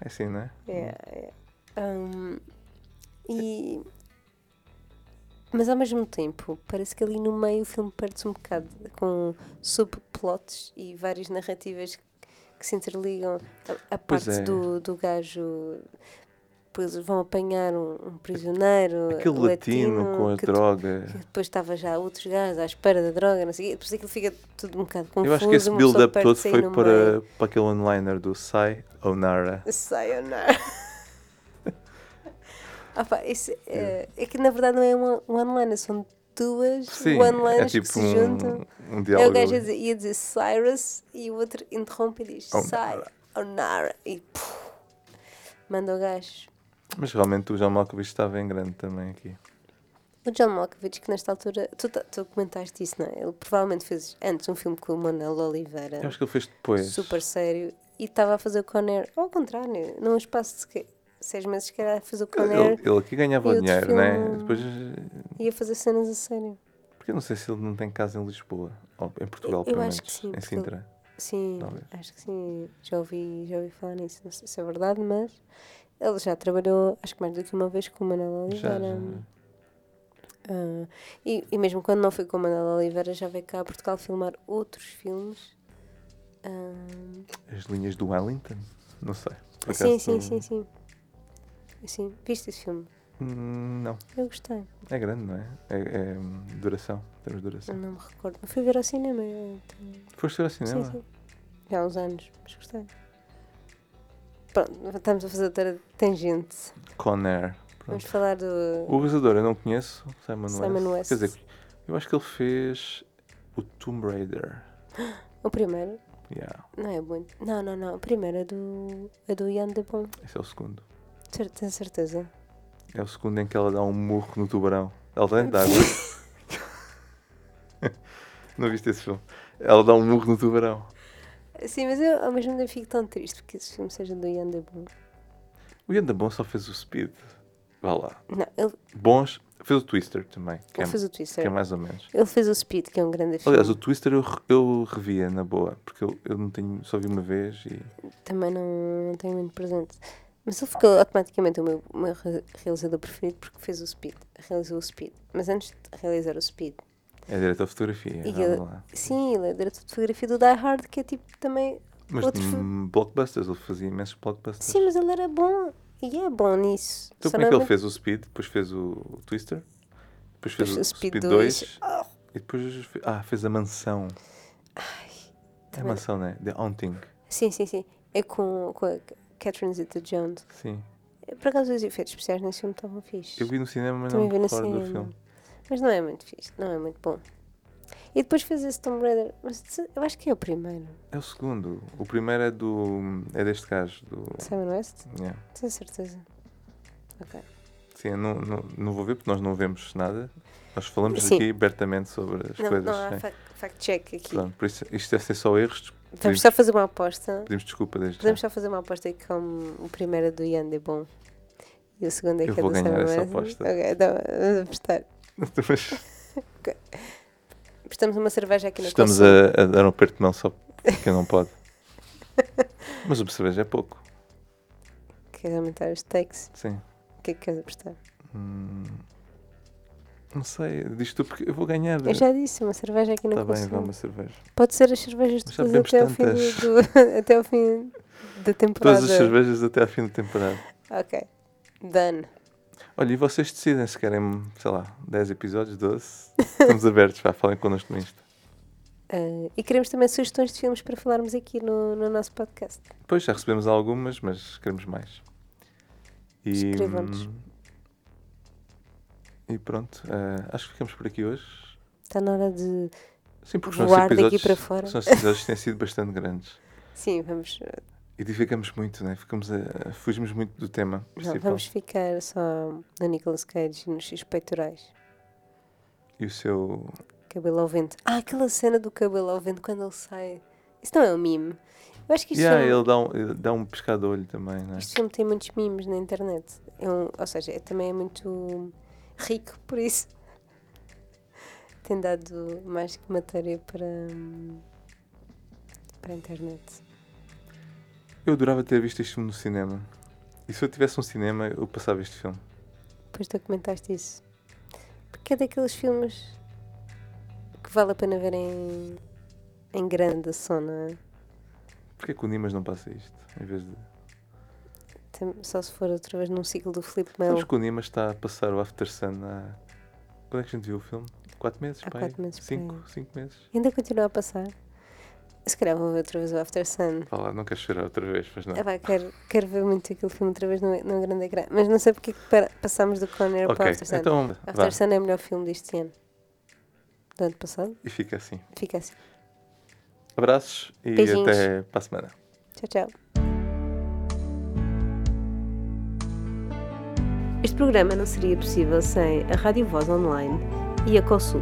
é assim, não é? É, é. Um, e... Mas ao mesmo tempo, parece que ali no meio o filme perde-se um bocado com subplots e várias narrativas que se interligam. A, a parte é. do, do gajo. Depois vão apanhar um, um prisioneiro. Aquele latino, com a que droga. que depois estava já outros gajos à espera da droga, não sei. Depois aquilo fica tudo um bocado confuso. Eu acho que esse build-up todo foi para, meio. para aquele one-liner do Sai Onara. Sayonara. Ah, pá, isso é, é que na verdade não é uma one-liner, são duas Sim, é one-liners tipo que se juntam. um, um É diálogo. o gajo a dizer, ia dizer Cyrus e o outro interrompe e diz Onara. Sayonara. E puf, manda o gajo. Mas realmente o John Malkovich estava em grande também aqui. O John Malkovich, que nesta altura, tu, tu comentaste isso, não é? Ele provavelmente fez antes um filme com o Manuel Oliveira. Eu acho que ele fez depois. super sério e estava a fazer o Conner ao contrário, num espaço de seis meses que era a fazer o Conner Ele, ele aqui ganhava o dinheiro, né? filme- Depois. ia fazer cenas a sério. Porque eu não sei se ele não tem casa em Lisboa. Ou em Portugal, Eu pelo acho menos. que sim, Em Sintra. Sim, Talvez. acho que sim, já ouvi, já ouvi falar nisso, não sei se é verdade, mas ele já trabalhou, acho que mais do que uma vez com o Manuel Já, Oliveira. já. Ah, e, e mesmo quando não foi com o Manuel Oliveira, já veio cá a Portugal filmar outros filmes. Ah, As linhas do Wellington? Não sei. Sim, sim, não- sim, sim. Sim, viste esse filme? Hum, Não. Eu gostei. É grande, não é? É, é, hum, duração. Temos duração. Não me recordo. Não fui ver ao cinema. Foste ver ao cinema? Sim, sim. Já há uns anos, mas gostei. Pronto, estamos a fazer outra tangente. Con Air. Vamos falar do. O realizador eu não conheço. Simon, Simon West. West. Quer dizer, eu acho que ele fez o Tomb Raider. [GASPS] O primeiro. Yeah. Não é muito. Não, não, não. O primeiro é do. É do Ian de Bom. Esse é o segundo. Tenho certeza. É o segundo em que ela dá um murro no tubarão. Ela está dentro d'água. não viste esse filme? Ela dá um murro no tubarão. Sim, mas eu ao mesmo tempo fico tão triste porque esse filme seja do Ian de Bom. O Ian da Bom só fez o Speed. Vá lá. Não, ele, Bons. Fez o Twister também. Que, ele é, fez o que Twister. é mais ou menos. Ele fez o Speed, que é um grande filme. Aliás, o Twister eu, eu revia na boa. Porque eu, eu não tenho. Só vi uma vez e. Também não, não tenho muito presente. Mas ele ficou automaticamente o meu, o meu re- realizador preferido porque fez o Speed. Realizou o Speed. Mas antes de realizar o Speed, É direito à fotografia. E vamos ele- lá. Sim, ele é diretor de fotografia do Die Hard, que é tipo também. Mas outro de filme. blockbusters, ele fazia imensos blockbusters. Sim, mas ele era bom. E é bom nisso. Então Só como é que ele fez o Speed? Depois fez o Twister? Depois fez Depois o Speed Speed 2. 2? E depois ah, fez a mansão. é a mansão, né? The Haunting. Sim, sim, sim. É com, com a Catherine Zeta-Jones. Sim. É, Por acaso os efeitos especiais nesse filme estavam fixe. Eu vi no cinema, mas Também não me recordo do filme. Mas não é muito fixe, não é muito bom. E depois fez esse Tomb Raider. Mas eu acho que é o primeiro. É o segundo. O primeiro é do. é deste gajo. Do, Simon West? yeah. Tenho certeza. Ok. Sim, eu não, não, não vou ver porque nós não vemos nada. Nós falamos Sim. aqui abertamente sobre as Não, coisas. não há fact-check aqui. Pronto, por isso isto deve ser só erros. Vamos Pedimos, só fazer uma aposta. pedimos desculpa desde Podemos já. só fazer uma aposta aí como o primeiro é do Ian de Bom e o segundo é Eu que é vou do ganhar Simon essa West. aposta. Ok, então vamos apostar. [LAUGHS] Prestamos uma cerveja aqui na estamos a, a dar um aperto de mão só porque não pode. [LAUGHS] Mas o cerveja é pouco. Queres aumentar os takes? Sim. O que é que queres apostar? Hum, não sei, diz tu porque eu vou ganhar. Eu já disse, uma cerveja aqui no Está bem, vá uma cerveja. Pode ser as cervejas todas [LAUGHS] até ao, fim do, até ao fim da temporada. Todas as cervejas até à fim da temporada. Ok. Done. Olha, e vocês decidem se querem, sei lá, 10 episódios, 12. Estamos abertos, vá, falem connosco no Insta. Ah, e queremos também sugestões de filmes para falarmos aqui no, no nosso podcast. Depois já recebemos algumas, mas queremos mais. E, Escrevam-nos. e pronto, eh, acho que ficamos por aqui hoje. Está na hora de. Sim, porque Voar daqui para fora. os nossos episódios têm sido bastante grandes. [LAUGHS] Sim, vamos. E divagamos muito, né? Ficamos a, fugimos muito do tema Não, vamos ficar só no Nicolas Cage nos seus peitorais. E o seu. Cabelo ao vento. Ah, aquela cena do cabelo ao vento quando ele sai. Isso não é um mime. Eu acho que isto, Yeah, filme, ele dá um, ele dá um pescado olho também, né? este filme tem muitos memes na internet. É um- ou seja, é, também é muito rico por isso. Tem dado mais que matéria para, hum, para a internet. Eu adorava ter visto este filme no cinema. E se eu tivesse um cinema, eu passava este filme. Depois tu comentaste isso. Porque é daqueles filmes que vale a pena ver em, em grande som, não é? Porquê que o Nimas não passa isto? Em vez de. Só se for outra vez num ciclo do Filipe Melo. Sabes que o Nimas está a passar o After Sun há. Quando é que a gente viu o filme? Quatro meses? Há pai? quatro meses, Cinco? Cinco meses? Ainda continua a passar. Se calhar vou ver outra vez o After Sun. Vá lá, não queres chorar outra vez, mas não. Ah, pá, quero, quero ver muito aquele filme outra vez no, no grande ecrã. Mas não sei porque é que para- passámos do Conner para o After Sun. então vá. After Sun é o melhor filme deste ano. Do ano passado. E fica assim. Fica assim. Abraços e Beijinhos. até para a semana. Tchau, tchau. Este programa não seria possível sem a Rádio Voz Online e a COSUL.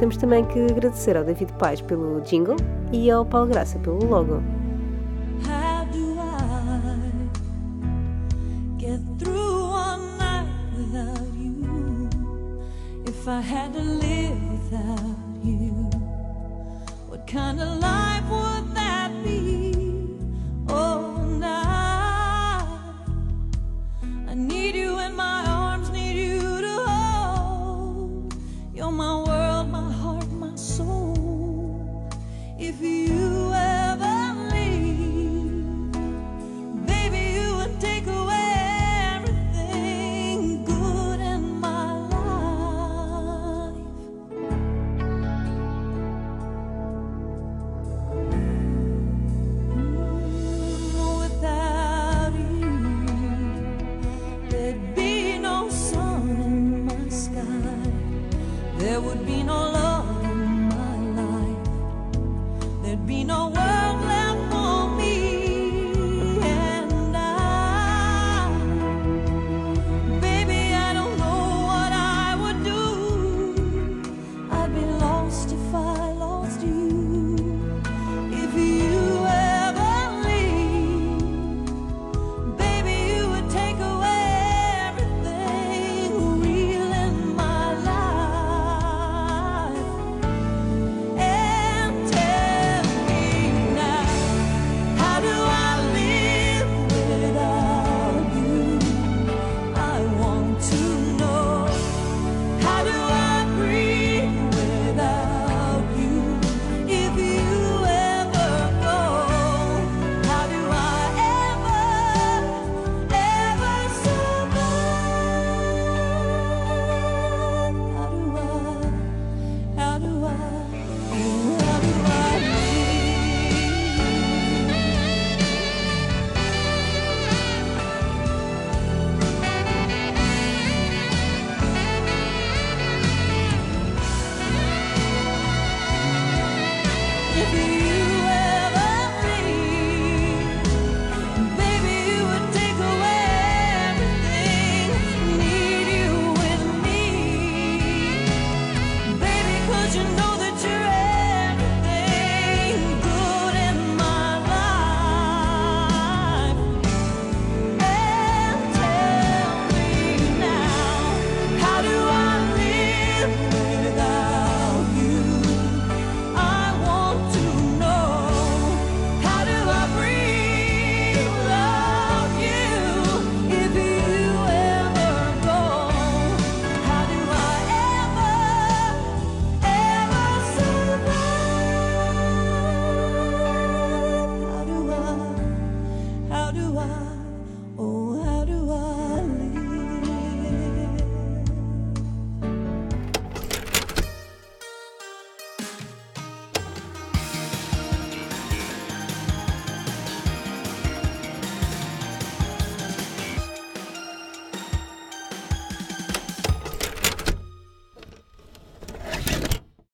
Temos também que agradecer ao David Pais pelo jingle e ao Paulo Graça pelo logo. Kind of life would that be?